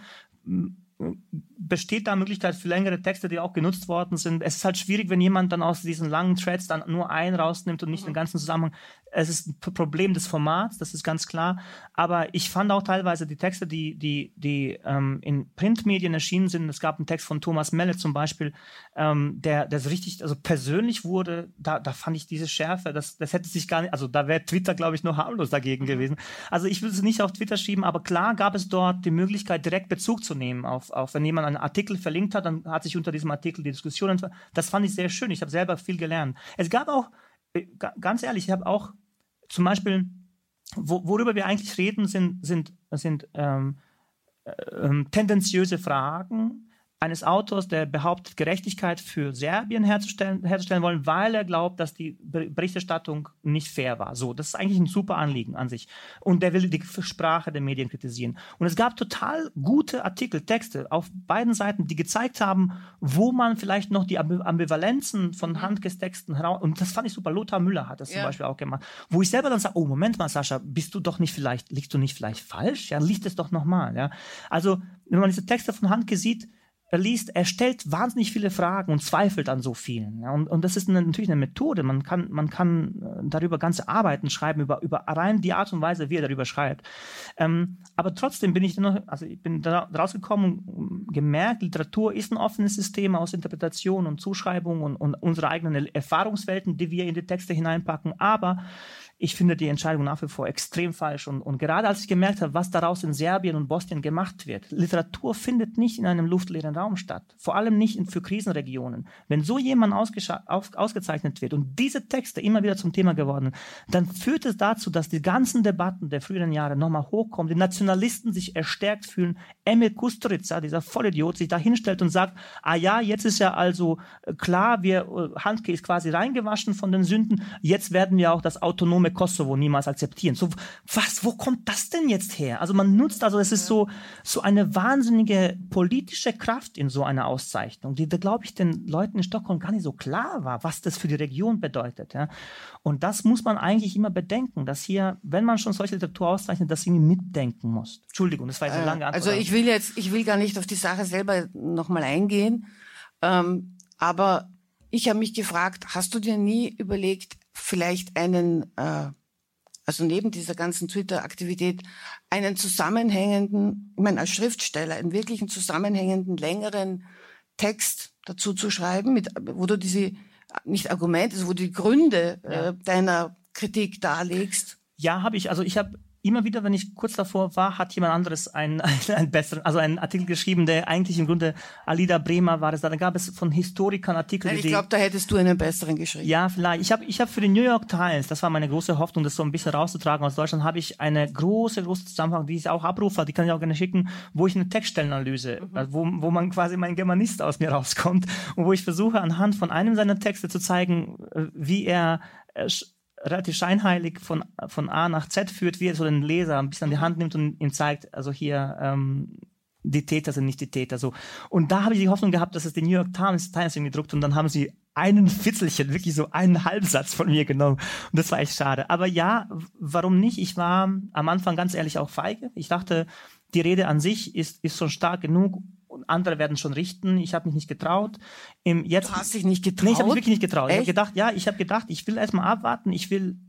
besteht da Möglichkeit für längere Texte, die auch genutzt worden sind. Es ist halt schwierig, wenn jemand dann aus diesen langen Threads dann nur einen rausnimmt und nicht mhm. den ganzen Zusammenhang. Es ist ein Problem des Formats, das ist ganz klar. Aber ich fand auch teilweise die Texte, die, die, die ähm, in Printmedien erschienen sind. Es gab einen Text von Thomas Melle zum Beispiel, ähm, der, der so richtig, also persönlich wurde. Da, da fand ich diese Schärfe, das, das hätte sich gar nicht, also da wäre Twitter, glaube ich, nur harmlos dagegen mhm. gewesen. Also ich will es nicht auf Twitter schieben, aber klar gab es dort die Möglichkeit, direkt Bezug zu nehmen auf, auf wenn jemand einen Artikel verlinkt hat, dann hat sich unter diesem Artikel die Diskussion. Das fand ich sehr schön. Ich habe selber viel gelernt. Es gab auch, äh, ganz ehrlich, ich habe auch zum Beispiel, wo, worüber wir eigentlich reden, sind, sind, sind ähm, äh, tendenziöse Fragen, eines Autors, der behauptet, Gerechtigkeit für Serbien herzustellen, herzustellen wollen, weil er glaubt, dass die Berichterstattung nicht fair war. So, das ist eigentlich ein super Anliegen an sich. Und der will die Sprache der Medien kritisieren. Und es gab total gute Artikel, Texte auf beiden Seiten, die gezeigt haben, wo man vielleicht noch die Ambivalenzen von mhm. Handkes Texten heraus, und das fand ich super. Lothar Müller hat das ja. zum Beispiel auch gemacht, wo ich selber dann sage, oh, Moment mal, Sascha, bist du doch nicht vielleicht, liegst du nicht vielleicht falsch? Ja, liest es doch nochmal, ja. Also, wenn man diese Texte von Handke sieht, er liest, er stellt wahnsinnig viele Fragen und zweifelt an so vielen. Und, und das ist eine, natürlich eine Methode. Man kann, man kann äh, darüber ganze Arbeiten schreiben, über, über rein die Art und Weise, wie er darüber schreibt. Ähm, aber trotzdem bin ich noch, also ich bin da rausgekommen gemerkt, Literatur ist ein offenes System aus Interpretation und Zuschreibung und, und unsere eigenen Erfahrungswelten, die wir in die Texte hineinpacken. Aber ich finde die Entscheidung nach wie vor extrem falsch. Und, und gerade als ich gemerkt habe, was daraus in Serbien und Bosnien gemacht wird, Literatur findet nicht in einem luftleeren Raum statt. Vor allem nicht in, für Krisenregionen. Wenn so jemand auf, ausgezeichnet wird und diese Texte immer wieder zum Thema geworden, dann führt es dazu, dass die ganzen Debatten der früheren Jahre nochmal hochkommen, die Nationalisten sich erstärkt fühlen. Emil Kusturica, dieser Vollidiot, sich da hinstellt und sagt, ah ja, jetzt ist ja also äh, klar, wir, äh, Handke ist quasi reingewaschen von den Sünden, jetzt werden wir auch das autonome autonome Kosovo niemals akzeptieren. So, was, wo kommt das denn jetzt her? Also man nutzt, also es ist so, so eine wahnsinnige politische Kraft in so einer Auszeichnung, die, da glaube ich, den Leuten in Stockholm gar nicht so klar war, was das für die Region bedeutet. Ja. Und das muss man eigentlich immer bedenken, dass hier, wenn man schon solche Literatur auszeichnet, dass irgendwie mitdenken muss. Entschuldigung, das war jetzt eine lange Antwort. Also ich will jetzt, ich will gar nicht auf die Sache selber nochmal eingehen, ähm, aber ich habe mich gefragt, hast du dir nie überlegt, vielleicht einen, äh, also neben dieser ganzen Twitter-Aktivität, einen zusammenhängenden, ich meine als Schriftsteller, einen wirklichen zusammenhängenden, längeren Text dazu zu schreiben, mit, wo du diese, nicht Argumente, also wo du die Gründe ja. äh, deiner Kritik darlegst? Ja, habe ich. Also ich habe immer wieder, wenn ich kurz davor war, hat jemand anderes einen, einen, besseren, also einen Artikel geschrieben, der eigentlich im Grunde Alida Bremer war es. Da gab es von Historikern Artikel. Nein, ich glaube, da hättest du einen besseren geschrieben. Ja, vielleicht. Ich habe ich hab für die New York Times, das war meine große Hoffnung, das so ein bisschen rauszutragen aus Deutschland, habe ich eine große, große Zusammenfassung, die ich auch abrufe, die kann ich auch gerne schicken, wo ich eine Textstellenanalyse, mhm. also wo, wo man quasi mein Germanist aus mir rauskommt und wo ich versuche, anhand von einem seiner Texte zu zeigen, äh, wie er äh, relativ scheinheilig von, von A nach Z führt, wie er so den Leser ein bisschen an die Hand nimmt und ihm zeigt, also hier, ähm, die Täter sind nicht die Täter. So. Und da habe ich die Hoffnung gehabt, dass es die New York Times, Times irgendwie druckt und dann haben sie einen Fitzelchen, wirklich so einen Halbsatz von mir genommen. Und das war echt schade. Aber ja, warum nicht? Ich war am Anfang ganz ehrlich auch feige. Ich dachte, die Rede an sich ist, ist schon stark genug, andere werden schon richten. Ich habe mich nicht getraut. Im, jetzt, du hast dich nicht getraut? Nee, ich habe mich wirklich nicht getraut. Echt? Ich habe gedacht, ja, ich habe gedacht, ich will erstmal abwarten. Ich will,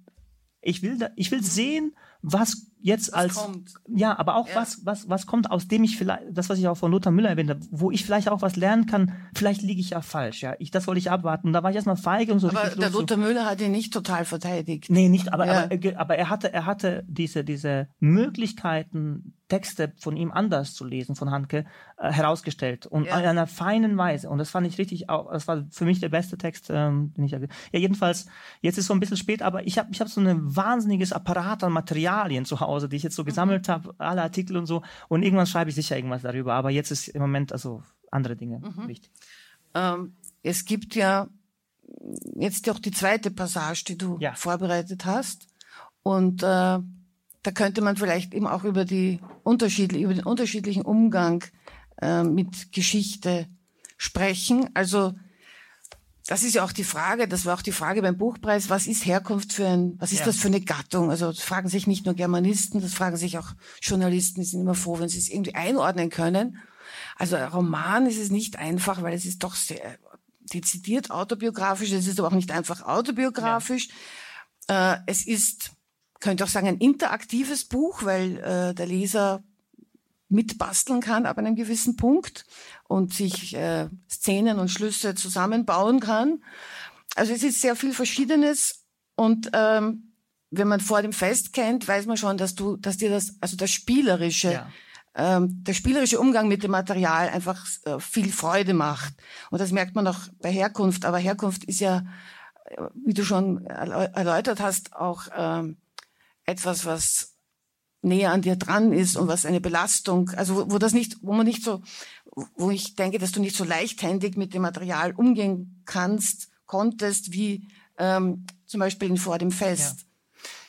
ich will, ich will sehen, was jetzt was als kommt. ja, aber auch ja. was was was kommt aus dem ich vielleicht das was ich auch von Lothar Müller erwähnt habe, wo ich vielleicht auch was lernen kann. Vielleicht liege ich ja falsch, ja. Ich das wollte ich abwarten. Da war ich erstmal feige und so. Aber der Lothar so. Müller hat ihn nicht total verteidigt. Nee, nicht, aber, ja. aber aber er hatte er hatte diese diese Möglichkeiten Texte von ihm anders zu lesen, von Hanke, äh, herausgestellt und ja. in einer feinen Weise. Und das fand ich richtig, auch, das war für mich der beste Text, ähm, den ich ja, jedenfalls, jetzt ist so ein bisschen spät, aber ich habe ich hab so ein wahnsinniges Apparat an Materialien zu Hause, die ich jetzt so mhm. gesammelt habe, alle Artikel und so. Und irgendwann schreibe ich sicher irgendwas darüber. Aber jetzt ist im Moment also andere Dinge mhm. wichtig. Ähm, es gibt ja jetzt auch die zweite Passage, die du ja. vorbereitet hast. Und äh, da könnte man vielleicht eben auch über die unterschiedlich, über den unterschiedlichen Umgang äh, mit Geschichte sprechen. Also das ist ja auch die Frage, das war auch die Frage beim Buchpreis, was ist Herkunft für ein, was ist ja. das für eine Gattung? Also das fragen sich nicht nur Germanisten, das fragen sich auch Journalisten, die sind immer froh, wenn sie es irgendwie einordnen können. Also Roman ist es nicht einfach, weil es ist doch sehr dezidiert autobiografisch, es ist aber auch nicht einfach autobiografisch. Ja. Äh, es ist könnte auch sagen, ein interaktives Buch, weil äh, der Leser mitbasteln kann ab einem gewissen Punkt und sich äh, Szenen und Schlüsse zusammenbauen kann. Also es ist sehr viel Verschiedenes und ähm, wenn man vor dem Fest kennt, weiß man schon, dass du, dass dir das, also das spielerische, ja. ähm, der spielerische Umgang mit dem Material einfach äh, viel Freude macht. Und das merkt man auch bei Herkunft. Aber Herkunft ist ja, äh, wie du schon erläutert hast, auch ähm, etwas, was näher an dir dran ist und was eine Belastung, also wo, wo das nicht, wo man nicht so, wo ich denke, dass du nicht so leichthändig mit dem Material umgehen kannst, konntest, wie ähm, zum Beispiel Vor dem Fest. Ja.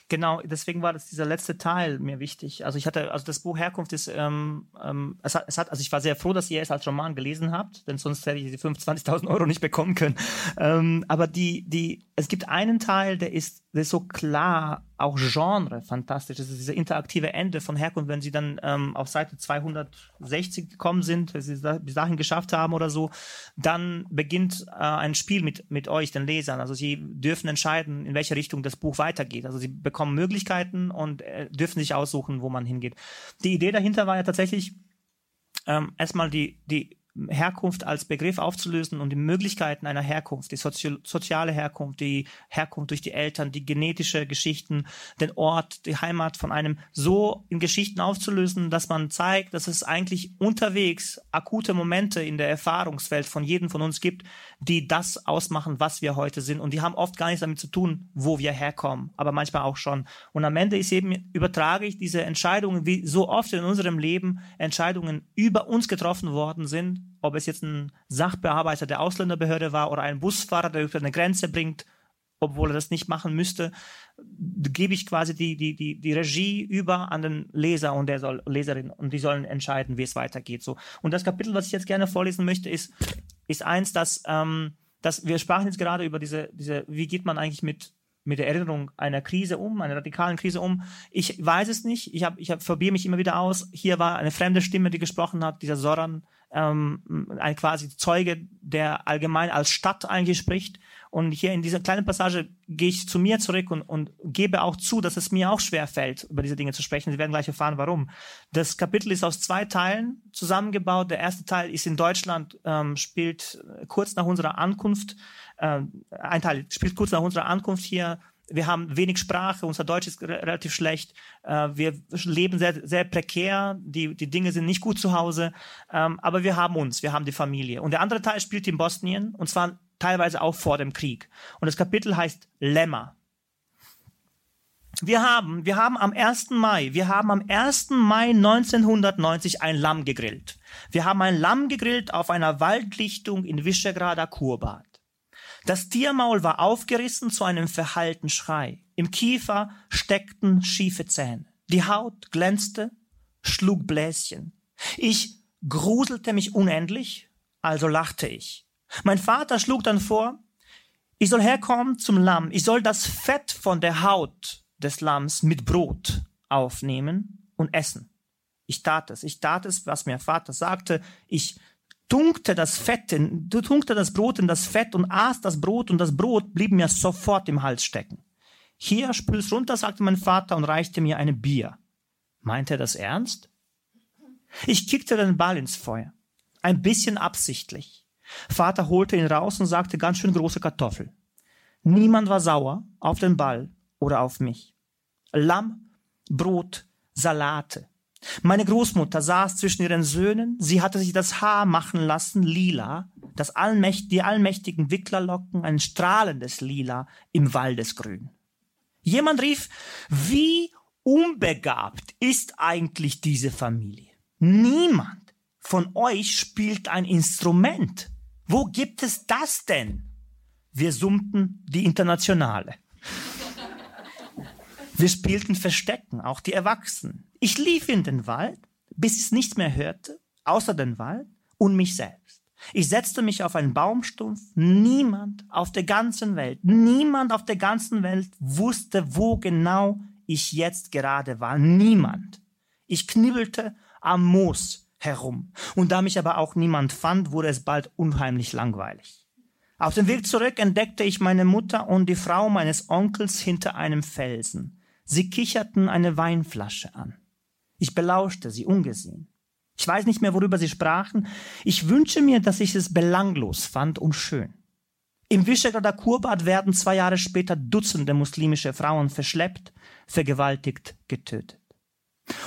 Genau, deswegen war das dieser letzte Teil mir wichtig. Also ich hatte, also das Buch Herkunft ist, ähm, ähm, es, hat, es hat, also ich war sehr froh, dass ihr es als Roman gelesen habt, denn sonst hätte ich die 25.000 Euro nicht bekommen können. Ähm, aber die, die, es gibt einen Teil, der ist, der ist so klar auch Genre fantastisch. Das ist diese interaktive Ende von Herkunft, wenn sie dann ähm, auf Seite 260 gekommen sind, wenn sie es bis dahin geschafft haben oder so, dann beginnt äh, ein Spiel mit, mit euch, den Lesern. Also sie dürfen entscheiden, in welche Richtung das Buch weitergeht. Also sie bekommen Möglichkeiten und äh, dürfen sich aussuchen, wo man hingeht. Die Idee dahinter war ja tatsächlich ähm, erstmal die, die Herkunft als Begriff aufzulösen und die Möglichkeiten einer Herkunft, die Sozi soziale Herkunft, die Herkunft durch die Eltern, die genetische Geschichten, den Ort, die Heimat von einem so in Geschichten aufzulösen, dass man zeigt, dass es eigentlich unterwegs akute Momente in der Erfahrungswelt von jedem von uns gibt, die das ausmachen, was wir heute sind. Und die haben oft gar nichts damit zu tun, wo wir herkommen, aber manchmal auch schon. Und am Ende ist eben, übertrage ich diese Entscheidungen, wie so oft in unserem Leben Entscheidungen über uns getroffen worden sind, ob es jetzt ein Sachbearbeiter der Ausländerbehörde war oder ein Busfahrer, der über eine Grenze bringt, obwohl er das nicht machen müsste, gebe ich quasi die, die, die, die Regie über an den Leser und der soll, Leserin und die sollen entscheiden, wie es weitergeht. So. Und das Kapitel, was ich jetzt gerne vorlesen möchte, ist, ist eins, dass, ähm, dass wir sprachen jetzt gerade über diese, diese, wie geht man eigentlich mit mit der Erinnerung einer Krise um, einer radikalen Krise um. Ich weiß es nicht. Ich habe, ich hab, probiere mich immer wieder aus. Hier war eine fremde Stimme, die gesprochen hat, dieser Soran, ähm, ein quasi Zeuge, der allgemein als Stadt eigentlich spricht. Und hier in dieser kleinen Passage gehe ich zu mir zurück und, und gebe auch zu, dass es mir auch schwer fällt, über diese Dinge zu sprechen. Sie werden gleich erfahren, warum. Das Kapitel ist aus zwei Teilen zusammengebaut. Der erste Teil ist in Deutschland, ähm, spielt kurz nach unserer Ankunft. Äh, ein Teil spielt kurz nach unserer Ankunft hier wir haben wenig Sprache, unser Deutsch ist relativ schlecht, äh, wir leben sehr, sehr prekär, die, die Dinge sind nicht gut zu Hause, ähm, aber wir haben uns, wir haben die Familie. Und der andere Teil spielt in Bosnien, und zwar teilweise auch vor dem Krieg. Und das Kapitel heißt Lemma. Wir haben, wir haben am 1. Mai, wir haben am 1. Mai 1990 ein Lamm gegrillt. Wir haben ein Lamm gegrillt auf einer Waldlichtung in Visegrader Kurbad. Das Tiermaul war aufgerissen zu einem verhallten Schrei. Im Kiefer steckten schiefe Zähne. Die Haut glänzte, schlug Bläschen. Ich gruselte mich unendlich, also lachte ich. Mein Vater schlug dann vor, ich soll herkommen zum Lamm, ich soll das Fett von der Haut des Lamms mit Brot aufnehmen und essen. Ich tat es, ich tat es, was mir Vater sagte, ich tunkte das Fett in, tunkte das Brot in das Fett und aß das Brot und das Brot blieb mir sofort im Hals stecken. Hier, spül's runter, sagte mein Vater und reichte mir eine Bier. Meinte er das ernst? Ich kickte den Ball ins Feuer. Ein bisschen absichtlich. Vater holte ihn raus und sagte ganz schön große Kartoffel. Niemand war sauer auf den Ball oder auf mich. Lamm, Brot, Salate, meine Großmutter saß zwischen ihren Söhnen, sie hatte sich das Haar machen lassen, lila, das allmächt die allmächtigen Wicklerlocken, ein strahlendes Lila im Waldesgrün. Jemand rief, wie unbegabt ist eigentlich diese Familie? Niemand von euch spielt ein Instrument. Wo gibt es das denn? Wir summten die Internationale. Wir spielten Verstecken, auch die Erwachsenen. Ich lief in den Wald, bis ich nichts mehr hörte, außer den Wald und mich selbst. Ich setzte mich auf einen Baumstumpf. Niemand auf der ganzen Welt, niemand auf der ganzen Welt wusste, wo genau ich jetzt gerade war. Niemand. Ich knibbelte am Moos herum. Und da mich aber auch niemand fand, wurde es bald unheimlich langweilig. Auf dem Weg zurück entdeckte ich meine Mutter und die Frau meines Onkels hinter einem Felsen. Sie kicherten eine Weinflasche an. Ich belauschte sie ungesehen. Ich weiß nicht mehr, worüber sie sprachen. Ich wünsche mir, dass ich es belanglos fand und schön. Im Visegrader Kurbad werden zwei Jahre später Dutzende muslimische Frauen verschleppt, vergewaltigt, getötet.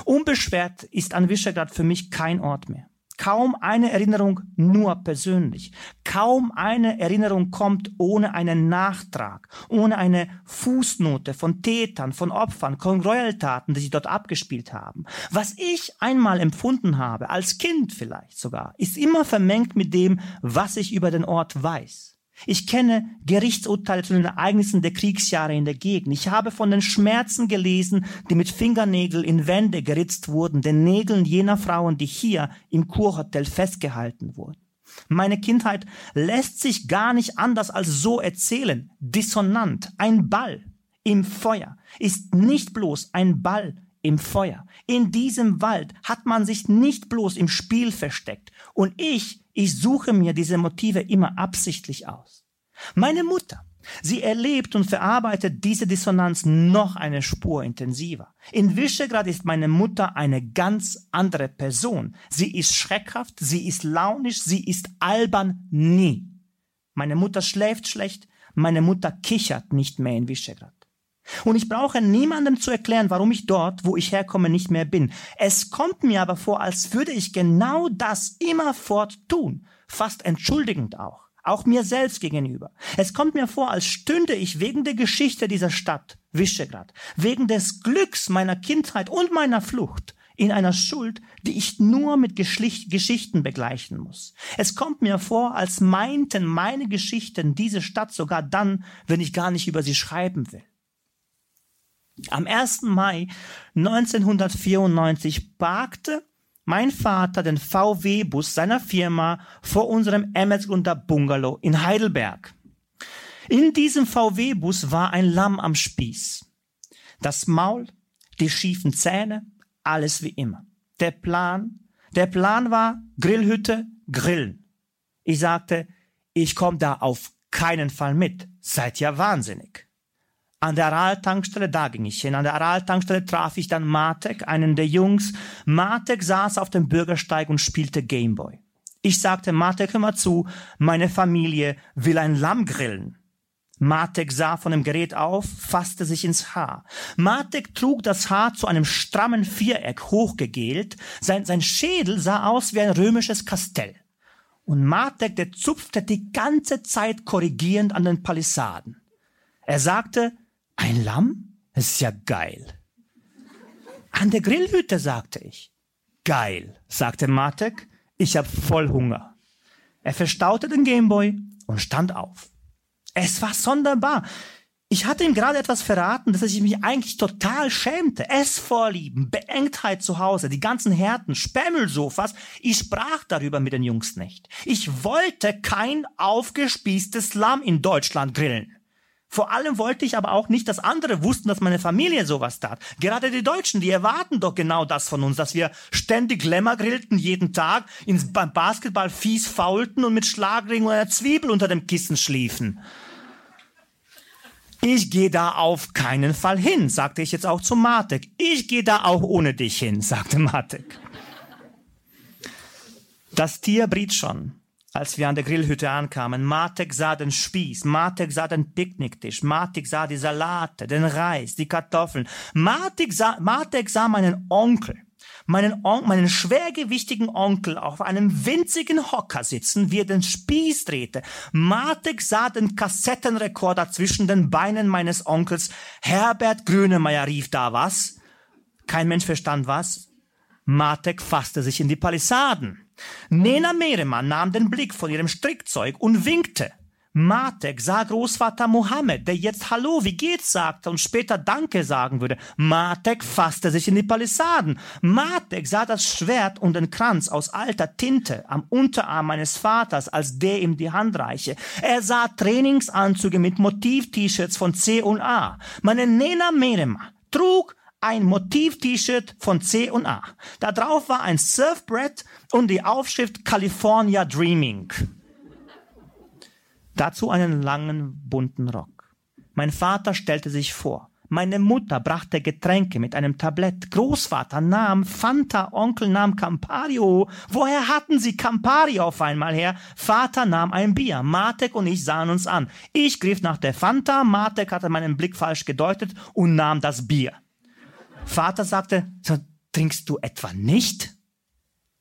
Unbeschwert ist an Visegrad für mich kein Ort mehr. Kaum eine Erinnerung nur persönlich. Kaum eine Erinnerung kommt ohne einen Nachtrag, ohne eine Fußnote von Tätern, von Opfern, von Gräueltaten, die sich dort abgespielt haben. Was ich einmal empfunden habe, als Kind vielleicht sogar, ist immer vermengt mit dem, was ich über den Ort weiß. Ich kenne Gerichtsurteile zu den Ereignissen der Kriegsjahre in der Gegend. Ich habe von den Schmerzen gelesen, die mit Fingernägeln in Wände geritzt wurden, den Nägeln jener Frauen, die hier im Kurhotel festgehalten wurden. Meine Kindheit lässt sich gar nicht anders als so erzählen. Dissonant. Ein Ball im Feuer ist nicht bloß ein Ball im Feuer. In diesem Wald hat man sich nicht bloß im Spiel versteckt. Und ich ich suche mir diese Motive immer absichtlich aus. Meine Mutter, sie erlebt und verarbeitet diese Dissonanz noch eine Spur intensiver. In Visegrad ist meine Mutter eine ganz andere Person. Sie ist schreckhaft, sie ist launisch, sie ist albern nie. Meine Mutter schläft schlecht, meine Mutter kichert nicht mehr in Visegrad. Und ich brauche niemandem zu erklären, warum ich dort, wo ich herkomme, nicht mehr bin. Es kommt mir aber vor, als würde ich genau das immerfort tun, fast entschuldigend auch, auch mir selbst gegenüber. Es kommt mir vor, als stünde ich wegen der Geschichte dieser Stadt, Visegrad, wegen des Glücks meiner Kindheit und meiner Flucht, in einer Schuld, die ich nur mit Geschlicht Geschichten begleichen muss. Es kommt mir vor, als meinten meine Geschichten diese Stadt sogar dann, wenn ich gar nicht über sie schreiben will. Am 1. Mai 1994 parkte mein Vater den VW-Bus seiner Firma vor unserem Emmetsgrunter Bungalow in Heidelberg. In diesem VW-Bus war ein Lamm am Spieß. Das Maul, die schiefen Zähne, alles wie immer. Der Plan, der Plan war Grillhütte, Grillen. Ich sagte, ich komme da auf keinen Fall mit. Seid ja wahnsinnig. An der Aral-Tankstelle, da ging ich hin. An der Aral-Tankstelle traf ich dann Matek, einen der Jungs. Matek saß auf dem Bürgersteig und spielte Gameboy. Ich sagte, Matek, hör mal zu, meine Familie will ein Lamm grillen. Matek sah von dem Gerät auf, fasste sich ins Haar. Matek trug das Haar zu einem strammen Viereck hochgegelt. Sein, sein Schädel sah aus wie ein römisches Kastell. Und Matek, der zupfte die ganze Zeit korrigierend an den Palisaden. Er sagte, ein Lamm? Das ist ja geil. An der Grillhütte, sagte ich. Geil, sagte Matek. Ich hab voll Hunger. Er verstaute den Gameboy und stand auf. Es war sonderbar. Ich hatte ihm gerade etwas verraten, dass ich mich eigentlich total schämte. Essvorlieben, Beengtheit zu Hause, die ganzen Härten, Sperrmüllsofas. Ich sprach darüber mit den Jungs nicht. Ich wollte kein aufgespießtes Lamm in Deutschland grillen. Vor allem wollte ich aber auch nicht, dass andere wussten, dass meine Familie sowas tat. Gerade die Deutschen, die erwarten doch genau das von uns, dass wir ständig Lämmer grillten jeden Tag, ins Basketball fies faulten und mit Schlagring und einer Zwiebel unter dem Kissen schliefen. Ich gehe da auf keinen Fall hin, sagte ich jetzt auch zu Matek. Ich gehe da auch ohne dich hin, sagte Matek. Das Tier briet schon als wir an der Grillhütte ankamen. Matek sah den Spieß, Matek sah den Picknicktisch, Matek sah die Salate, den Reis, die Kartoffeln. Matek sah, Matek sah meinen Onkel, meinen, On meinen schwergewichtigen Onkel auf einem winzigen Hocker sitzen, wie er den Spieß drehte. Matek sah den Kassettenrekorder zwischen den Beinen meines Onkels. Herbert Grünemeyer rief da was. Kein Mensch verstand was. Matek fasste sich in die Palisaden. Nena Meremann nahm den Blick von ihrem Strickzeug und winkte. Matek sah Großvater Mohammed, der jetzt Hallo, wie geht's sagte und später Danke sagen würde. Matek fasste sich in die Palisaden. Matek sah das Schwert und den Kranz aus alter Tinte am Unterarm meines Vaters, als der ihm die Hand reiche. Er sah Trainingsanzüge mit Motiv-T-Shirts von C und A. Meine Nena Meremann trug ein Motiv-T-Shirt von C und A. Da drauf war ein Surfbrett und die Aufschrift California Dreaming. Dazu einen langen, bunten Rock. Mein Vater stellte sich vor. Meine Mutter brachte Getränke mit einem Tablett. Großvater nahm Fanta, Onkel nahm Campario. Woher hatten sie Campario auf einmal her? Vater nahm ein Bier. Matek und ich sahen uns an. Ich griff nach der Fanta, Matek hatte meinen Blick falsch gedeutet und nahm das Bier. Vater sagte, so, trinkst du etwa nicht?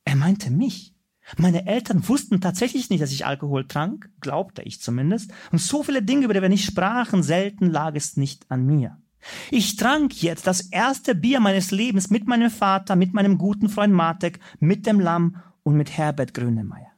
Er meinte mich. Meine Eltern wussten tatsächlich nicht, dass ich Alkohol trank, glaubte ich zumindest, und so viele Dinge, über die wir nicht sprachen, selten lag es nicht an mir. Ich trank jetzt das erste Bier meines Lebens mit meinem Vater, mit meinem guten Freund Matek, mit dem Lamm und mit Herbert Grönemeyer.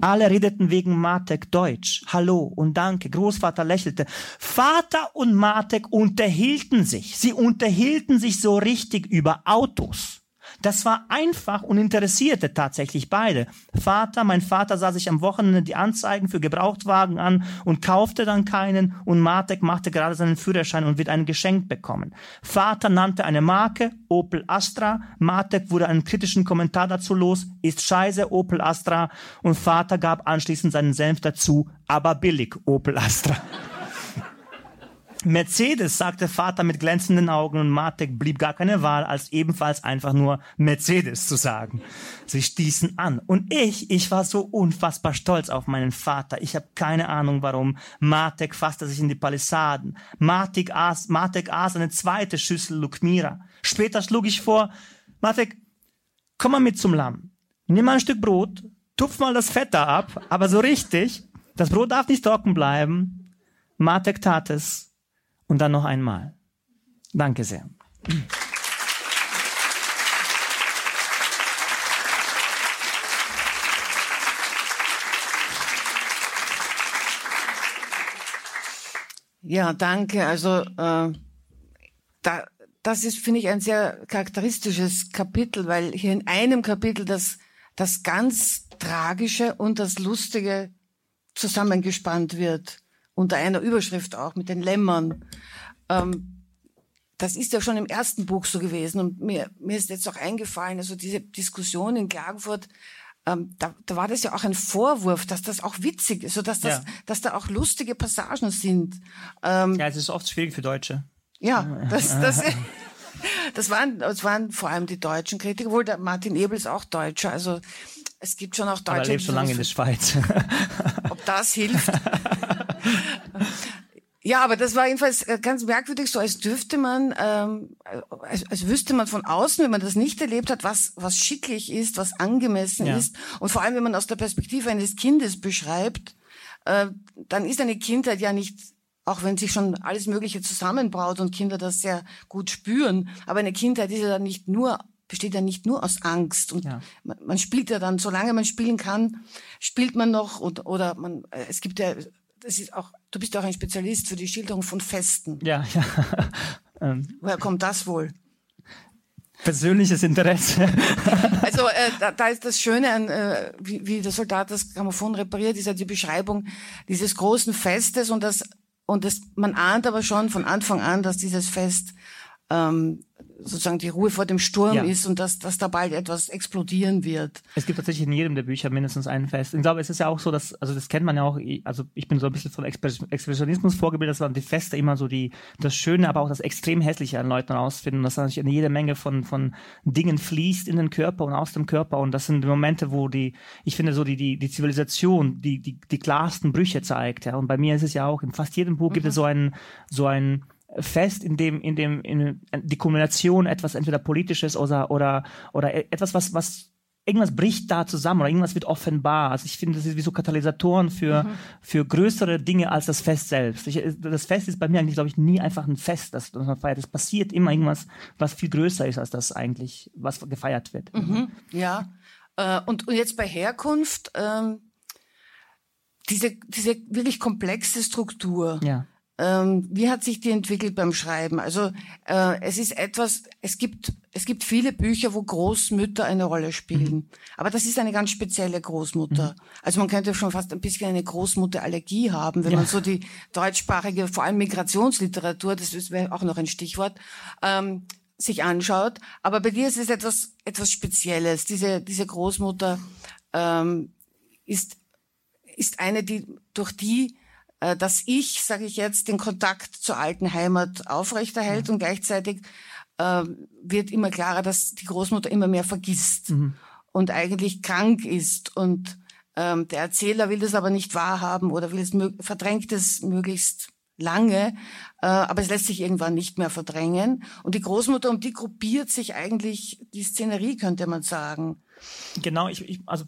Alle redeten wegen Matek Deutsch. Hallo und danke. Großvater lächelte. Vater und Matek unterhielten sich. Sie unterhielten sich so richtig über Autos. Das war einfach und interessierte tatsächlich beide. Vater, mein Vater sah sich am Wochenende die Anzeigen für Gebrauchtwagen an und kaufte dann keinen und Matek machte gerade seinen Führerschein und wird einen geschenkt bekommen. Vater nannte eine Marke, Opel Astra, Matek wurde einen kritischen Kommentar dazu los, ist scheiße Opel Astra und Vater gab anschließend seinen Senf dazu, aber billig Opel Astra. Mercedes, sagte Vater mit glänzenden Augen und Matek blieb gar keine Wahl, als ebenfalls einfach nur Mercedes zu sagen. Sie stießen an. Und ich, ich war so unfassbar stolz auf meinen Vater. Ich habe keine Ahnung warum. Matek fasste sich in die Palisaden. Matek aß, Matek aß eine zweite Schüssel Lukmira. Später schlug ich vor, Matek, komm mal mit zum Lamm. Nimm mal ein Stück Brot, tupf mal das Fett da ab, aber so richtig. Das Brot darf nicht trocken bleiben. Matek tat es und dann noch einmal. Danke sehr. Ja, danke. Also äh, da, das ist, finde ich, ein sehr charakteristisches Kapitel, weil hier in einem Kapitel das, das ganz Tragische und das Lustige zusammengespannt wird unter einer Überschrift auch mit den Lämmern. Ähm, das ist ja schon im ersten Buch so gewesen und mir, mir ist jetzt auch eingefallen, also diese Diskussion in Klagenfurt, ähm, da, da war das ja auch ein Vorwurf, dass das auch witzig ist, so dass das, ja. dass da auch lustige Passagen sind. Ähm, ja, es ist oft schwierig für Deutsche. Ja, das, das, das waren, das waren vor allem die deutschen Kritiker, wohl der Martin Ebel ist auch Deutscher, also es gibt schon auch Deutsche. Aber er lebt schon lange in der Schweiz. Ob das hilft? Ja, aber das war jedenfalls äh, ganz merkwürdig, so als dürfte man, ähm, als, als wüsste man von außen, wenn man das nicht erlebt hat, was, was schicklich ist, was angemessen ja. ist. Und vor allem, wenn man aus der Perspektive eines Kindes beschreibt, äh, dann ist eine Kindheit ja nicht, auch wenn sich schon alles Mögliche zusammenbraut und Kinder das sehr gut spüren, aber eine Kindheit ist ja dann nicht nur besteht ja nicht nur aus Angst und ja. man, man, spielt ja dann, solange man spielen kann, spielt man noch und, oder man, äh, es gibt ja das ist auch, du bist auch ein Spezialist für die Schilderung von Festen. Ja, ja. Ähm. Woher kommt das wohl? Persönliches Interesse. also äh, da, da ist das Schöne an, äh, wie, wie der Soldat das Grammophon repariert, ist ja die Beschreibung dieses großen Festes und das und das, man ahnt aber schon von Anfang an, dass dieses Fest ähm, sozusagen die Ruhe vor dem Sturm ja. ist und dass, dass da bald etwas explodieren wird. Es gibt tatsächlich in jedem der Bücher mindestens einen Fest. Ich glaube, es ist ja auch so, dass, also das kennt man ja auch, also ich bin so ein bisschen von Expressionismus vorgebildet, dass man die Feste immer so die, das Schöne, aber auch das extrem Hässliche an Leuten rausfinden, dass natürlich eine jede Menge von, von Dingen fließt in den Körper und aus dem Körper und das sind die Momente, wo die, ich finde so die, die, die Zivilisation die, die, die klarsten Brüche zeigt, ja. Und bei mir ist es ja auch, in fast jedem Buch mhm. gibt es mhm. so einen, so einen, fest, in dem, in dem, in die Kombination etwas entweder politisches oder, oder, oder etwas, was, was irgendwas bricht da zusammen oder irgendwas wird offenbar. Also ich finde, das ist wie so Katalysatoren für, mhm. für größere Dinge als das Fest selbst. Ich, das Fest ist bei mir eigentlich, glaube ich, nie einfach ein Fest, das, das man feiert. Es passiert immer irgendwas, was viel größer ist als das eigentlich, was gefeiert wird. Mhm. Ja. Äh, und, und jetzt bei Herkunft, ähm, diese, diese wirklich komplexe Struktur. Ja. Ähm, wie hat sich die entwickelt beim Schreiben? Also äh, es ist etwas, es gibt, es gibt viele Bücher, wo Großmütter eine Rolle spielen. Mhm. Aber das ist eine ganz spezielle Großmutter. Mhm. Also man könnte schon fast ein bisschen eine Großmutterallergie haben, wenn ja. man so die deutschsprachige, vor allem Migrationsliteratur, das wäre auch noch ein Stichwort, ähm, sich anschaut. Aber bei dir ist es etwas, etwas Spezielles. Diese, diese Großmutter ähm, ist, ist eine, die durch die dass ich, sage ich jetzt, den Kontakt zur alten Heimat aufrechterhält mhm. und gleichzeitig äh, wird immer klarer, dass die Großmutter immer mehr vergisst mhm. und eigentlich krank ist und ähm, der Erzähler will das aber nicht wahrhaben oder will es verdrängt es möglichst lange, äh, aber es lässt sich irgendwann nicht mehr verdrängen. Und die Großmutter, um die gruppiert sich eigentlich die Szenerie, könnte man sagen. Genau, ich, ich also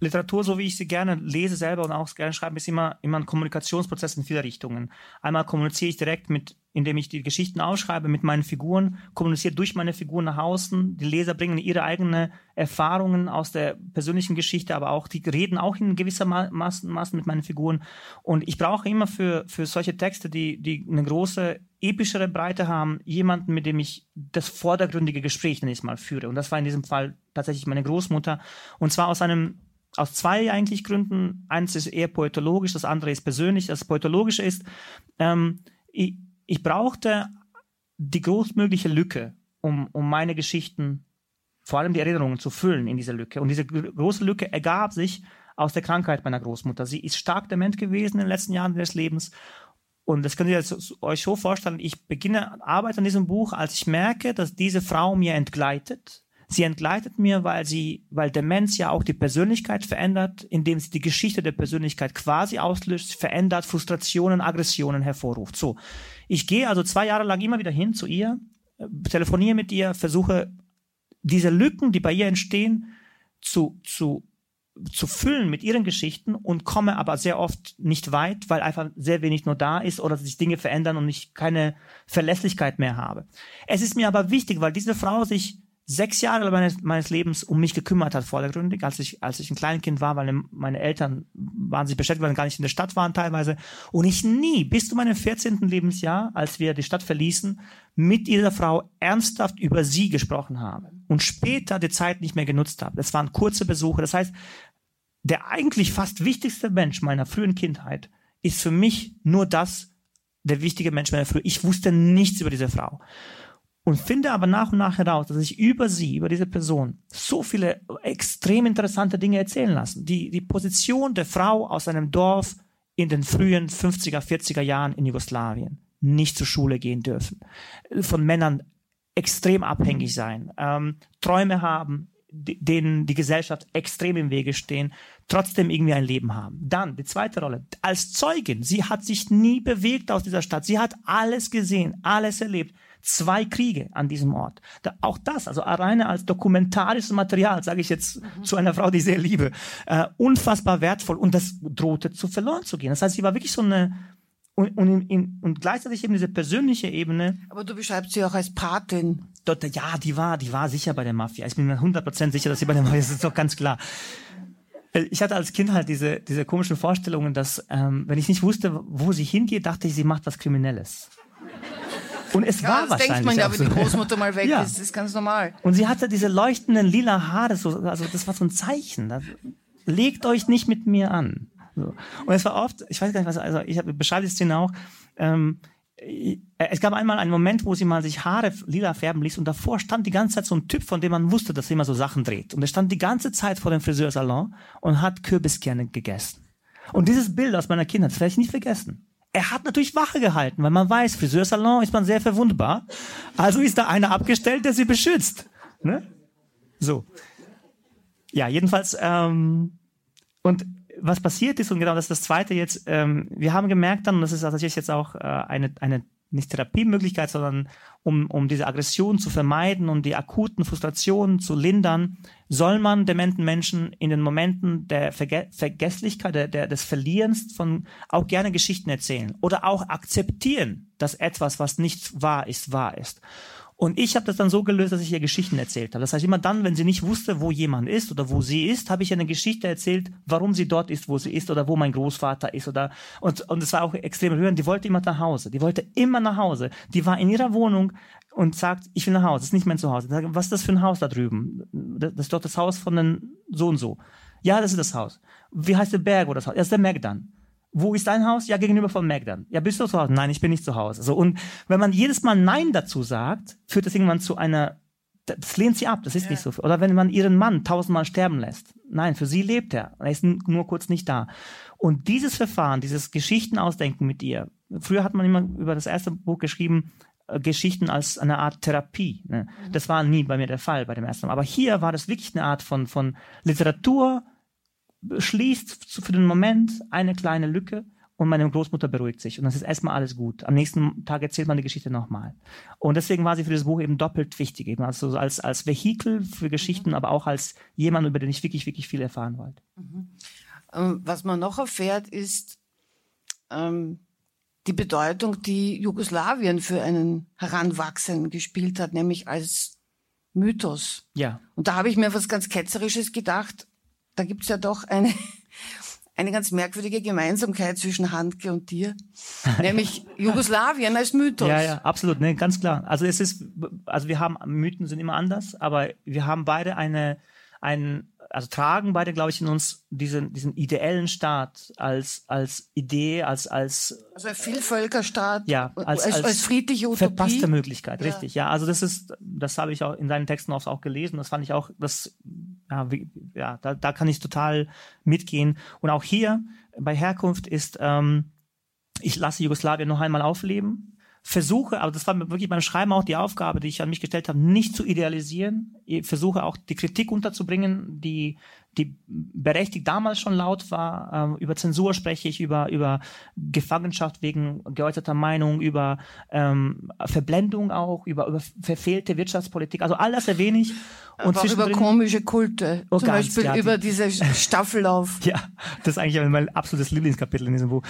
Literatur, so wie ich sie gerne lese selber und auch gerne schreibe, ist immer, immer ein Kommunikationsprozess in viele Richtungen. Einmal kommuniziere ich direkt mit, indem ich die Geschichten ausschreibe mit meinen Figuren, kommuniziere durch meine Figuren nach außen. Die Leser bringen ihre eigenen Erfahrungen aus der persönlichen Geschichte, aber auch, die reden auch in gewisser Maßen, Maßen mit meinen Figuren. Und ich brauche immer für, für solche Texte, die, die eine große epischere Breite haben, jemanden, mit dem ich das vordergründige Gespräch, ich mal, führe. Und das war in diesem Fall tatsächlich meine Großmutter. Und zwar aus einem aus zwei eigentlich Gründen. Eins ist eher poetologisch, das andere ist persönlich. Das Poetologische ist, ähm, ich, ich brauchte die großmögliche Lücke, um, um meine Geschichten, vor allem die Erinnerungen zu füllen in dieser Lücke. Und diese große Lücke ergab sich aus der Krankheit meiner Großmutter. Sie ist stark dement gewesen in den letzten Jahren ihres Lebens. Und das könnt ihr euch so vorstellen, ich beginne Arbeit an diesem Buch, als ich merke, dass diese Frau mir entgleitet Sie entgleitet mir, weil sie, weil Demenz ja auch die Persönlichkeit verändert, indem sie die Geschichte der Persönlichkeit quasi auslöst, verändert, Frustrationen, Aggressionen hervorruft. So. Ich gehe also zwei Jahre lang immer wieder hin zu ihr, äh, telefoniere mit ihr, versuche diese Lücken, die bei ihr entstehen, zu, zu, zu füllen mit ihren Geschichten und komme aber sehr oft nicht weit, weil einfach sehr wenig nur da ist oder sich Dinge verändern und ich keine Verlässlichkeit mehr habe. Es ist mir aber wichtig, weil diese Frau sich sechs Jahre meines, meines Lebens um mich gekümmert hat, vordergründig, als ich, als ich ein Kleinkind war, weil meine Eltern waren sich beschäftigt, sie gar nicht in der Stadt waren teilweise. Und ich nie, bis zu meinem 14. Lebensjahr, als wir die Stadt verließen, mit dieser Frau ernsthaft über sie gesprochen habe. Und später die Zeit nicht mehr genutzt habe. Das waren kurze Besuche. Das heißt, der eigentlich fast wichtigste Mensch meiner frühen Kindheit ist für mich nur das, der wichtige Mensch meiner frühen. Ich wusste nichts über diese Frau und finde aber nach und nach heraus, dass ich über sie, über diese Person, so viele extrem interessante Dinge erzählen lassen. Die, die Position der Frau aus einem Dorf in den frühen 50er, 40er Jahren in Jugoslawien, nicht zur Schule gehen dürfen, von Männern extrem abhängig sein, ähm, Träume haben, denen die Gesellschaft extrem im Wege stehen, trotzdem irgendwie ein Leben haben. Dann die zweite Rolle, als Zeugin, sie hat sich nie bewegt aus dieser Stadt, sie hat alles gesehen, alles erlebt zwei Kriege an diesem Ort. Da, auch das, also alleine als dokumentarisches Material, sage ich jetzt mhm. zu einer Frau, die ich sehr liebe, äh, unfassbar wertvoll und das drohte zu verloren zu gehen. Das heißt, sie war wirklich so eine und, und, in, und gleichzeitig eben diese persönliche Ebene. Aber du beschreibst sie auch als Patin. Dort, ja, die war, die war sicher bei der Mafia. Ich bin mir 100% sicher, dass sie bei der Mafia ist. Das ist doch ganz klar. Äh, ich hatte als Kind halt diese, diese komischen Vorstellungen, dass, ähm, wenn ich nicht wusste, wo sie hingeht, dachte ich, sie macht was Kriminelles. Und es ja, war das wahrscheinlich denkt man ja, wenn die Großmutter mal weg ja. ist, ist ganz normal. Und sie hatte diese leuchtenden lila Haare, so, also das war so ein Zeichen. Das, legt euch nicht mit mir an. So. Und es war oft, ich weiß gar nicht was, also ich beschreibe die Szene auch, ähm, es gab einmal einen Moment, wo sie mal sich Haare lila färben ließ und davor stand die ganze Zeit so ein Typ, von dem man wusste, dass er immer so Sachen dreht. Und er stand die ganze Zeit vor dem Friseursalon und hat Kürbiskerne gegessen. Und dieses Bild aus meiner Kindheit, das werde ich nicht vergessen. Er hat natürlich Wache gehalten, weil man weiß, Friseursalon ist man sehr verwundbar. Also ist da einer abgestellt, der sie beschützt. Ne? So. Ja, jedenfalls, ähm, und was passiert ist, und genau das ist das Zweite jetzt, ähm, wir haben gemerkt dann, und das ist tatsächlich jetzt auch äh, eine, eine nicht Therapiemöglichkeit, sondern um, um diese Aggression zu vermeiden und die akuten Frustrationen zu lindern, soll man dementen Menschen in den Momenten der Verge Vergesslichkeit, der, der, des Verlierens von auch gerne Geschichten erzählen oder auch akzeptieren, dass etwas, was nicht wahr ist, wahr ist. Und ich habe das dann so gelöst, dass ich ihr Geschichten erzählt habe. Das heißt, immer dann, wenn sie nicht wusste, wo jemand ist oder wo sie ist, habe ich ihr eine Geschichte erzählt, warum sie dort ist, wo sie ist oder wo mein Großvater ist oder und und es war auch extrem rührend. Die wollte immer nach Hause. Die wollte immer nach Hause. Die war in ihrer Wohnung und sagt, ich will nach Hause. Das ist nicht mein Zuhause. Sage, was ist das für ein Haus da drüben? Das ist doch das Haus von den so und so. Ja, das ist das Haus. Wie heißt der Berg oder das Haus? Ja, das ist der Megdan. Wo ist dein Haus? Ja, gegenüber von Magdan. Ja, bist du zu Hause? Nein, ich bin nicht zu Hause. So, und wenn man jedes Mal Nein dazu sagt, führt das irgendwann zu einer, das lehnt sie ab, das ist ja. nicht so. Oder wenn man ihren Mann tausendmal sterben lässt. Nein, für sie lebt er. Er ist nur kurz nicht da. Und dieses Verfahren, dieses Geschichtenausdenken mit ihr, früher hat man immer über das erste Buch geschrieben, Geschichten als eine Art Therapie. Ne? Mhm. Das war nie bei mir der Fall bei dem ersten Mal. Aber hier war das wirklich eine Art von, von Literatur, schließt für den Moment eine kleine Lücke und meine Großmutter beruhigt sich und das ist erstmal alles gut. Am nächsten Tag erzählt man die Geschichte nochmal. Und deswegen war sie für das Buch eben doppelt wichtig, eben also als, als Vehikel für Geschichten, mhm. aber auch als jemand, über den ich wirklich, wirklich viel erfahren wollte. Mhm. Ähm, was man noch erfährt, ist ähm, die Bedeutung, die Jugoslawien für einen Heranwachsenden gespielt hat, nämlich als Mythos. Ja. Und da habe ich mir was ganz Ketzerisches gedacht. Da gibt es ja doch eine eine ganz merkwürdige Gemeinsamkeit zwischen Handke und dir, nämlich Jugoslawien als Mythos. Ja, ja, absolut, ne, ganz klar. Also es ist, also wir haben Mythen sind immer anders, aber wir haben beide eine, einen also tragen beide, glaube ich, in uns diesen, diesen ideellen Staat als, als Idee, als, als. Also ein Vielvölkerstaat. Ja, als, als, als friedliche Utopie. Verpasste Möglichkeit, ja. richtig. Ja, also das ist, das habe ich auch in deinen Texten oft auch gelesen. Das fand ich auch, das, ja, wie, ja da, da kann ich total mitgehen. Und auch hier bei Herkunft ist, ähm, ich lasse Jugoslawien noch einmal aufleben versuche, aber das war wirklich beim Schreiben auch die Aufgabe, die ich an mich gestellt habe, nicht zu idealisieren. Ich versuche auch die Kritik unterzubringen, die, die berechtigt damals schon laut war. Ähm, über Zensur spreche ich, über, über Gefangenschaft wegen geäußerter Meinung, über ähm, Verblendung auch, über, über verfehlte Wirtschaftspolitik. Also all das erwähne ich. Und auch über komische Kulte. Oh, Zum ganz, Beispiel ja, über die, diese Staffellauf. ja, das ist eigentlich mein absolutes Lieblingskapitel in diesem Buch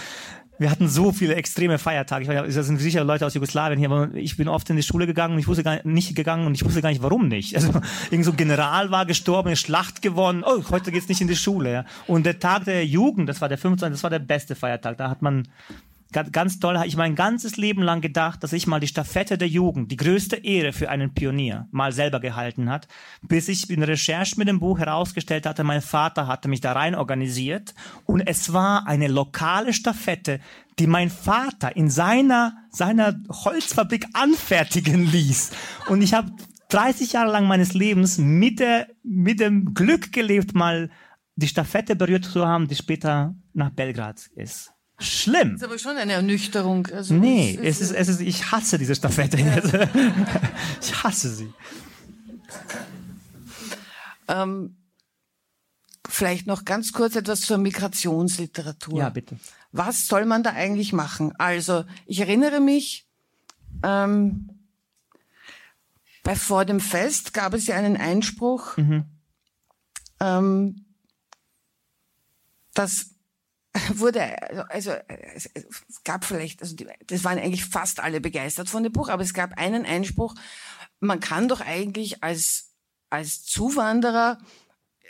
wir hatten so viele extreme Feiertage. Ich weiß, da sind sicher Leute aus Jugoslawien hier, aber ich bin oft in die Schule gegangen und ich wusste gar nicht gegangen und ich wusste gar nicht, warum nicht. Also irgend so ein General war gestorben, eine Schlacht gewonnen. Oh, heute geht's nicht in die Schule. Ja. Und der Tag der Jugend, das war der 25. Das war der beste Feiertag. Da hat man ganz toll, ich mein ganzes Leben lang gedacht, dass ich mal die Staffette der Jugend, die größte Ehre für einen Pionier, mal selber gehalten hat, bis ich in Recherche mit dem Buch herausgestellt hatte, mein Vater hatte mich da rein organisiert und es war eine lokale Staffette, die mein Vater in seiner, seiner Holzfabrik anfertigen ließ. Und ich habe 30 Jahre lang meines Lebens mit, der, mit dem Glück gelebt, mal die Staffette berührt zu haben, die später nach Belgrad ist schlimm. Das ist aber schon eine Ernüchterung. Also nee, es, ist, es ist, ich hasse diese Staffette. Ja. ich hasse sie. Ähm, vielleicht noch ganz kurz etwas zur Migrationsliteratur. Ja, bitte. Was soll man da eigentlich machen? Also, ich erinnere mich, ähm, bei vor dem Fest gab es ja einen Einspruch, mhm. ähm, dass wurde, also es, gab vielleicht, also die, das waren eigentlich fast alle begeistert von dem Buch, aber es gab einen Einspruch, man kann doch eigentlich als, als Zuwanderer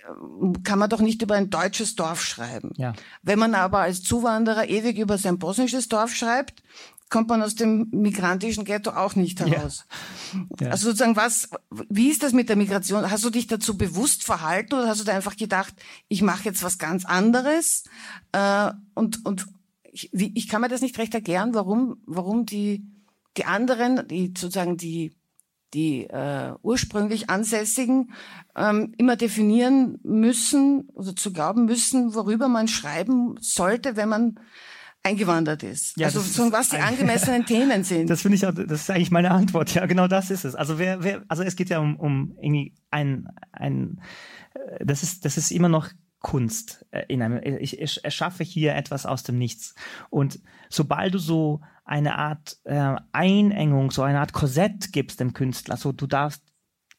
ähm, kann man doch nicht über ein deutsches Dorf schreiben. Ja. Wenn man aber als Zuwanderer ewig über sein bosnisches Dorf schreibt, kommt man aus dem migrantischen Ghetto auch nicht heraus. Ja. Ja. Also sozusagen was, wie ist das mit der Migration? Hast du dich dazu bewusst verhalten oder hast du da einfach gedacht, ich mache jetzt was ganz anderes? Äh, und und ich, wie, ich kann mir das nicht recht erklären, warum warum die die anderen, die sozusagen die die äh, ursprünglich Ansässigen ähm, immer definieren müssen oder zu glauben müssen, worüber man schreiben sollte, wenn man eingewandert ist. Ja, also so, was die angemessenen Themen sind. Das finde ich auch, das ist eigentlich meine Antwort. Ja, genau das ist es. Also wer, wer, also es geht ja um, um irgendwie ein, ein, äh, das ist, das ist immer noch Kunst äh, in einem, ich, ich erschaffe hier etwas aus dem Nichts. Und sobald du so eine Art äh, Einengung, so eine Art Korsett gibst dem Künstler, so du darfst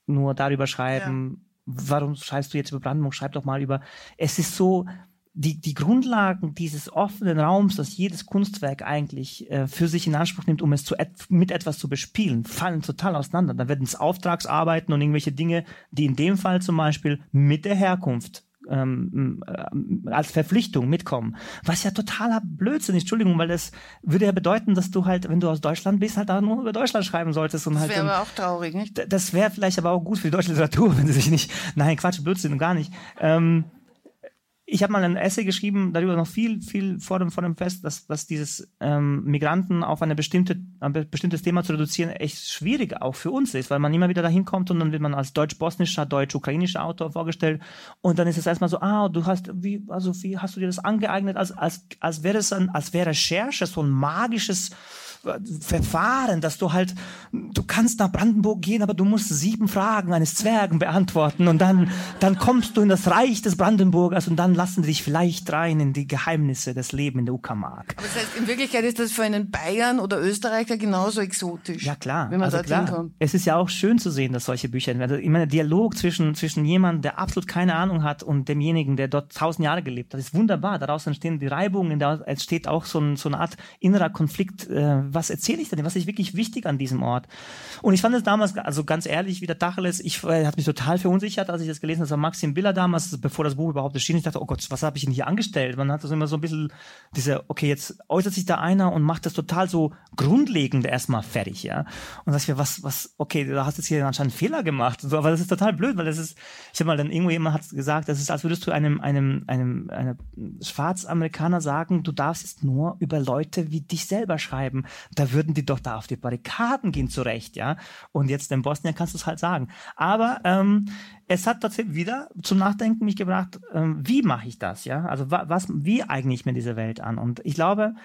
nur darüber schreiben, ja. warum schreibst du jetzt über Brandenburg, schreib doch mal über, es ist so, die, die Grundlagen dieses offenen Raums, das jedes Kunstwerk eigentlich äh, für sich in Anspruch nimmt, um es zu et mit etwas zu bespielen, fallen total auseinander. Da werden es Auftragsarbeiten und irgendwelche Dinge, die in dem Fall zum Beispiel mit der Herkunft ähm, äh, als Verpflichtung mitkommen. Was ja totaler Blödsinn ist, Entschuldigung, weil das würde ja bedeuten, dass du halt, wenn du aus Deutschland bist, halt auch nur über Deutschland schreiben solltest. Und das halt wäre aber auch traurig, nicht? Das wäre vielleicht aber auch gut für die deutsche Literatur, wenn sie sich nicht, nein, Quatsch, Blödsinn, gar nicht. Ähm, ich habe mal ein Essay geschrieben, darüber noch viel, viel vor dem, vor dem Fest, dass, dass dieses ähm, Migranten auf eine bestimmte, ein bestimmtes Thema zu reduzieren echt schwierig auch für uns ist, weil man immer wieder dahin kommt und dann wird man als deutsch-bosnischer, deutsch-ukrainischer Autor vorgestellt und dann ist es erstmal so, ah, du hast, wie, also wie hast du dir das angeeignet, als, als, als wäre es ein, als wäre Recherche so ein magisches Verfahren, dass du halt, du kannst nach Brandenburg gehen, aber du musst sieben Fragen eines Zwergen beantworten und dann, dann kommst du in das Reich des Brandenburgers und dann lassen sie dich vielleicht rein in die Geheimnisse des Lebens in der Uckermark. Aber das heißt, in Wirklichkeit ist das für einen Bayern oder Österreicher genauso exotisch. Ja klar, wenn man also dorthin klar. Es ist ja auch schön zu sehen, dass solche Bücher. Also, ich meine, der Dialog zwischen, zwischen jemandem, der absolut keine Ahnung hat und demjenigen, der dort tausend Jahre gelebt hat, ist wunderbar. Daraus entstehen die Reibungen, da entsteht auch so, ein, so eine Art innerer Konflikt. Äh, was erzähle ich denn? Was ist wirklich wichtig an diesem Ort? Und ich fand es damals, also ganz ehrlich, wie der Tacheles, ich äh, hat mich total verunsichert, als ich das gelesen habe. Das war Maxim Biller damals, bevor das Buch überhaupt erschien. Ich dachte, oh Gott, was habe ich denn hier angestellt? Man hat das immer so ein bisschen diese, okay, jetzt äußert sich da einer und macht das total so grundlegend erstmal fertig, ja. Und sag ich mir, was, was, okay, da hast du jetzt hier anscheinend einen Fehler gemacht. So, aber das ist total blöd, weil das ist, ich habe mal dann irgendwo jemand hat gesagt, das ist, als würdest du einem, einem, einem, einem Schwarzamerikaner sagen, du darfst jetzt nur über Leute wie dich selber schreiben. Da würden die doch da auf die Barrikaden gehen zurecht, ja. Und jetzt in Bosnien kannst du es halt sagen. Aber ähm, es hat tatsächlich wieder zum Nachdenken mich gebracht, ähm, wie mache ich das, ja? Also wa was, wie eigne ich mir diese Welt an? Und ich glaube,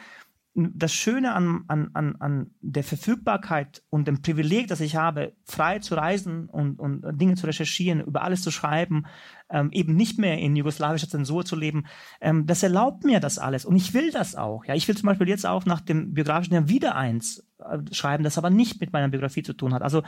das Schöne an, an, an, an der Verfügbarkeit und dem Privileg, das ich habe, frei zu reisen und, und Dinge zu recherchieren, über alles zu schreiben, ähm, eben nicht mehr in jugoslawischer Zensur zu leben, ähm, das erlaubt mir das alles. Und ich will das auch. Ja, ich will zum Beispiel jetzt auch nach dem biografischen Jahr wieder eins äh, schreiben, das aber nicht mit meiner Biografie zu tun hat. Also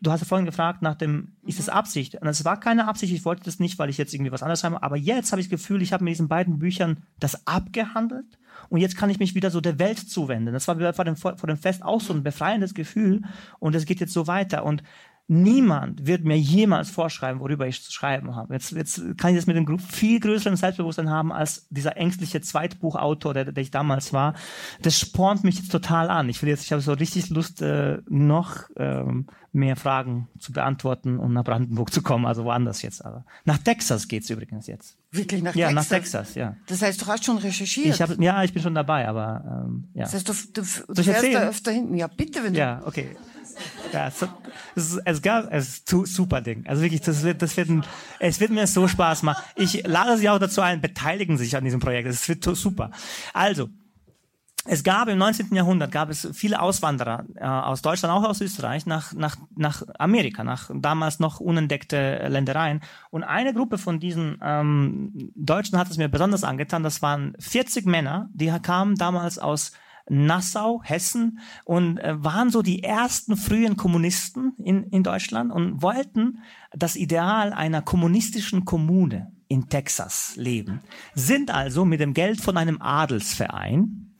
du hast ja vorhin gefragt nach dem, ist es Absicht? Und es war keine Absicht, ich wollte das nicht, weil ich jetzt irgendwie was anderes schreibe, aber jetzt habe ich das Gefühl, ich habe mit diesen beiden Büchern das abgehandelt und jetzt kann ich mich wieder so der Welt zuwenden. Das war vor dem, vor dem Fest auch so ein befreiendes Gefühl und es geht jetzt so weiter und Niemand wird mir jemals vorschreiben, worüber ich zu schreiben habe. Jetzt, jetzt kann ich das mit einem viel größeren Selbstbewusstsein haben als dieser ängstliche Zweitbuchautor, der, der ich damals war. Das spornt mich jetzt total an. Ich will jetzt, ich habe so richtig Lust, äh, noch ähm, mehr Fragen zu beantworten und nach Brandenburg zu kommen, also woanders jetzt. Aber nach Texas geht's übrigens jetzt. Wirklich nach Ja, Texas? nach Texas, ja. Das heißt, du hast schon recherchiert. Ich hab, ja, ich bin schon dabei, aber ähm, ja. das heißt, du, du, du fährst da öfter hinten. Ja, bitte, wenn du. Ja, okay. Ja, es, ist, es, gab, es ist zu, super Ding. Also wirklich, das wird, das wird ein, es wird mir so Spaß machen. Ich lade Sie auch dazu ein, beteiligen sich an diesem Projekt. Es wird super. Also, es gab im 19. Jahrhundert gab es viele Auswanderer äh, aus Deutschland, auch aus Österreich, nach, nach, nach Amerika, nach damals noch unentdeckte Ländereien. Und eine Gruppe von diesen ähm, Deutschen hat es mir besonders angetan. Das waren 40 Männer, die kamen damals aus Nassau, Hessen und äh, waren so die ersten frühen Kommunisten in, in Deutschland und wollten das Ideal einer kommunistischen Kommune in Texas leben. Sind also mit dem Geld von einem Adelsverein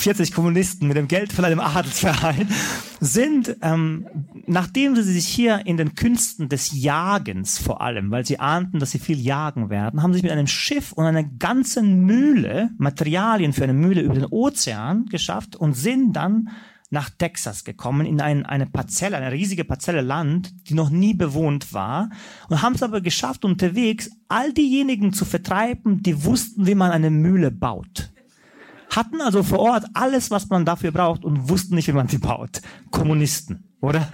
40 Kommunisten mit dem Geld von einem Adelsverein sind, ähm, nachdem sie sich hier in den Künsten des Jagens vor allem, weil sie ahnten, dass sie viel jagen werden, haben sich mit einem Schiff und einer ganzen Mühle, Materialien für eine Mühle über den Ozean geschafft und sind dann nach Texas gekommen, in ein, eine Parzelle, eine riesige Parzelle Land, die noch nie bewohnt war, und haben es aber geschafft, unterwegs all diejenigen zu vertreiben, die wussten, wie man eine Mühle baut hatten also vor Ort alles, was man dafür braucht und wussten nicht, wie man sie baut. Kommunisten, oder?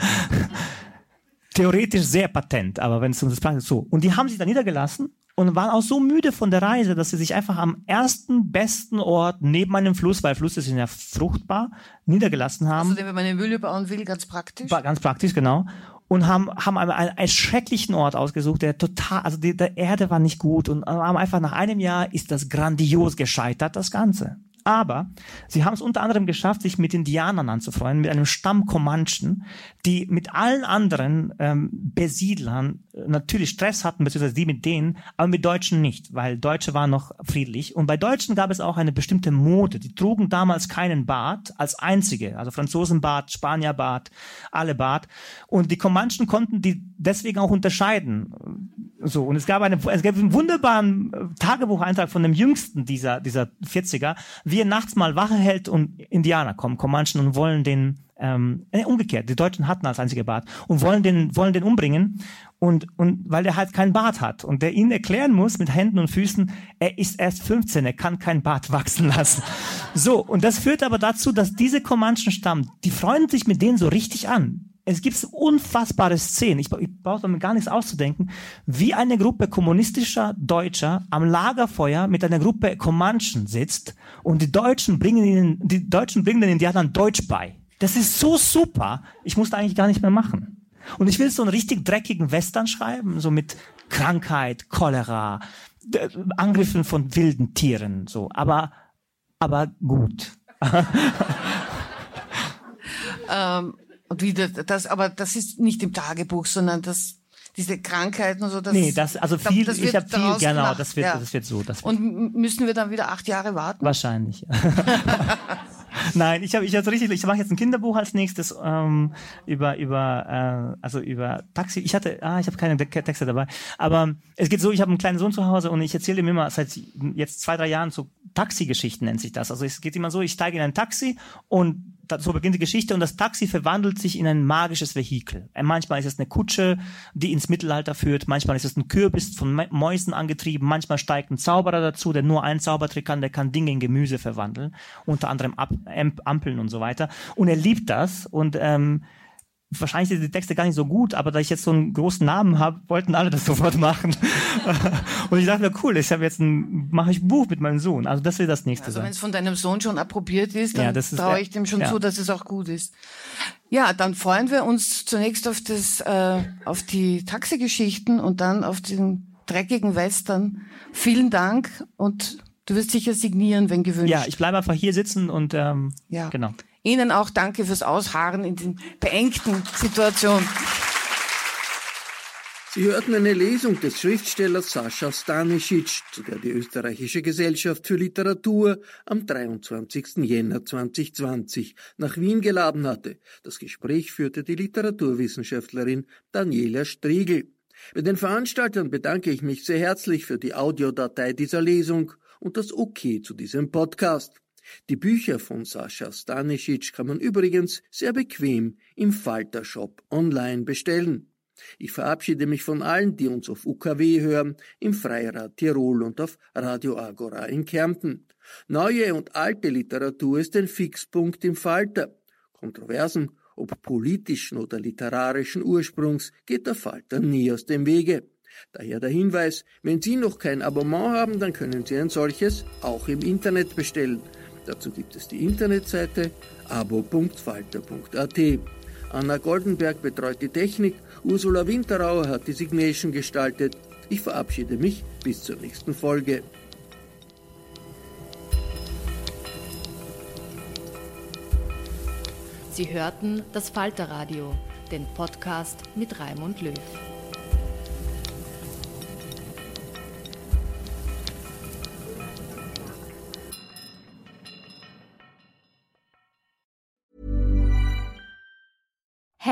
Theoretisch sehr patent, aber wenn es um das Plan ist, so. Und die haben sich da niedergelassen und waren auch so müde von der Reise, dass sie sich einfach am ersten besten Ort neben einem Fluss, weil Flüsse sind ja fruchtbar, niedergelassen haben. Also, wenn man eine Mühle bauen will, ganz praktisch. War ganz praktisch, genau. Und haben, haben einen, einen, einen schrecklichen Ort ausgesucht, der total, also die, der Erde war nicht gut und haben einfach nach einem Jahr ist das grandios gescheitert, das Ganze. Aber sie haben es unter anderem geschafft, sich mit Indianern anzufreunden, mit einem Stamm Comanchen, die mit allen anderen ähm, Besiedlern äh, natürlich Stress hatten, beziehungsweise die mit denen, aber mit Deutschen nicht, weil Deutsche waren noch friedlich. Und bei Deutschen gab es auch eine bestimmte Mode. Die trugen damals keinen Bart als einzige, also Franzosenbart, Spanierbart, alle Bart. Und die Comanchen konnten die deswegen auch unterscheiden. So, und es gab, eine, es gab einen wunderbaren äh, Tagebucheintrag von dem jüngsten dieser, dieser 40er, wie er nachts mal Wache hält und Indianer kommen, Comanchen und wollen den, ähm, äh, umgekehrt, die Deutschen hatten als einzige Bart und wollen den, wollen den umbringen und, und weil der halt keinen Bart hat und der ihnen erklären muss mit Händen und Füßen, er ist erst 15, er kann keinen Bart wachsen lassen. So, und das führt aber dazu, dass diese Comanchen Stamm, die freuen sich mit denen so richtig an es gibt unfassbare Szenen, ich, ich brauche mir gar nichts auszudenken, wie eine Gruppe kommunistischer Deutscher am Lagerfeuer mit einer Gruppe Comanchen sitzt und die Deutschen bringen ihnen, die Deutschen bringen den Indianern Deutsch bei. Das ist so super, ich musste eigentlich gar nicht mehr machen. Und ich will so einen richtig dreckigen Western schreiben, so mit Krankheit, Cholera, Angriffen von wilden Tieren, so, aber, aber gut. ähm, und wie das, aber das ist nicht im Tagebuch, sondern das, diese Krankheiten und so. Das, nee, das, also viel, das ich habe viel, genau, gemacht, das wird, ja. das wird so. Das wird und müssen wir dann wieder acht Jahre warten? Wahrscheinlich. Nein, ich habe ich hab richtig, ich mache jetzt ein Kinderbuch als nächstes ähm, über über äh, also über Taxi. Ich hatte, ah, ich habe keine Texte dabei, aber es geht so, ich habe einen kleinen Sohn zu Hause und ich erzähle ihm immer seit jetzt zwei drei Jahren so Taxigeschichten nennt sich das. Also es geht immer so, ich steige in ein Taxi und so beginnt die Geschichte und das Taxi verwandelt sich in ein magisches Vehikel. Äh, manchmal ist es eine Kutsche, die ins Mittelalter führt, manchmal ist es ein Kürbis von Mäusen angetrieben, manchmal steigt ein Zauberer dazu, der nur einen Zaubertrick kann, der kann Dinge in Gemüse verwandeln, unter anderem Ampeln und so weiter. Und er liebt das und ähm, wahrscheinlich sind die Texte gar nicht so gut, aber da ich jetzt so einen großen Namen habe, wollten alle das sofort machen. und ich dachte mir, cool, ich habe jetzt ein, mache ich ein Buch mit meinem Sohn. Also das wird das nächste also sein. wenn es von deinem Sohn schon approbiert ist, dann ja, traue ich dem schon ja. zu, dass es auch gut ist. Ja, dann freuen wir uns zunächst auf das, äh, auf die Taxigeschichten und dann auf den dreckigen Western. Vielen Dank und du wirst sicher signieren, wenn gewünscht. Ja, ich bleibe einfach hier sitzen und ähm, ja. genau. Ihnen auch danke fürs Ausharren in den beengten Situationen. Sie hörten eine Lesung des Schriftstellers Sascha Stanisic, zu der die Österreichische Gesellschaft für Literatur am 23. Jänner 2020 nach Wien geladen hatte. Das Gespräch führte die Literaturwissenschaftlerin Daniela Striegel. Bei den Veranstaltern bedanke ich mich sehr herzlich für die Audiodatei dieser Lesung und das OK zu diesem Podcast. Die Bücher von Sascha Stanisic kann man übrigens sehr bequem im Falter Shop online bestellen. Ich verabschiede mich von allen, die uns auf UKW hören, im Freirad Tirol und auf Radio Agora in Kärnten. Neue und alte Literatur ist ein Fixpunkt im Falter. Kontroversen, ob politischen oder literarischen Ursprungs, geht der Falter nie aus dem Wege. Daher der Hinweis, wenn Sie noch kein Abonnement haben, dann können Sie ein solches auch im Internet bestellen. Dazu gibt es die Internetseite abo.falter.at. Anna Goldenberg betreut die Technik, Ursula Winterauer hat die Signation gestaltet. Ich verabschiede mich bis zur nächsten Folge. Sie hörten das Falterradio, den Podcast mit Raimund Löw.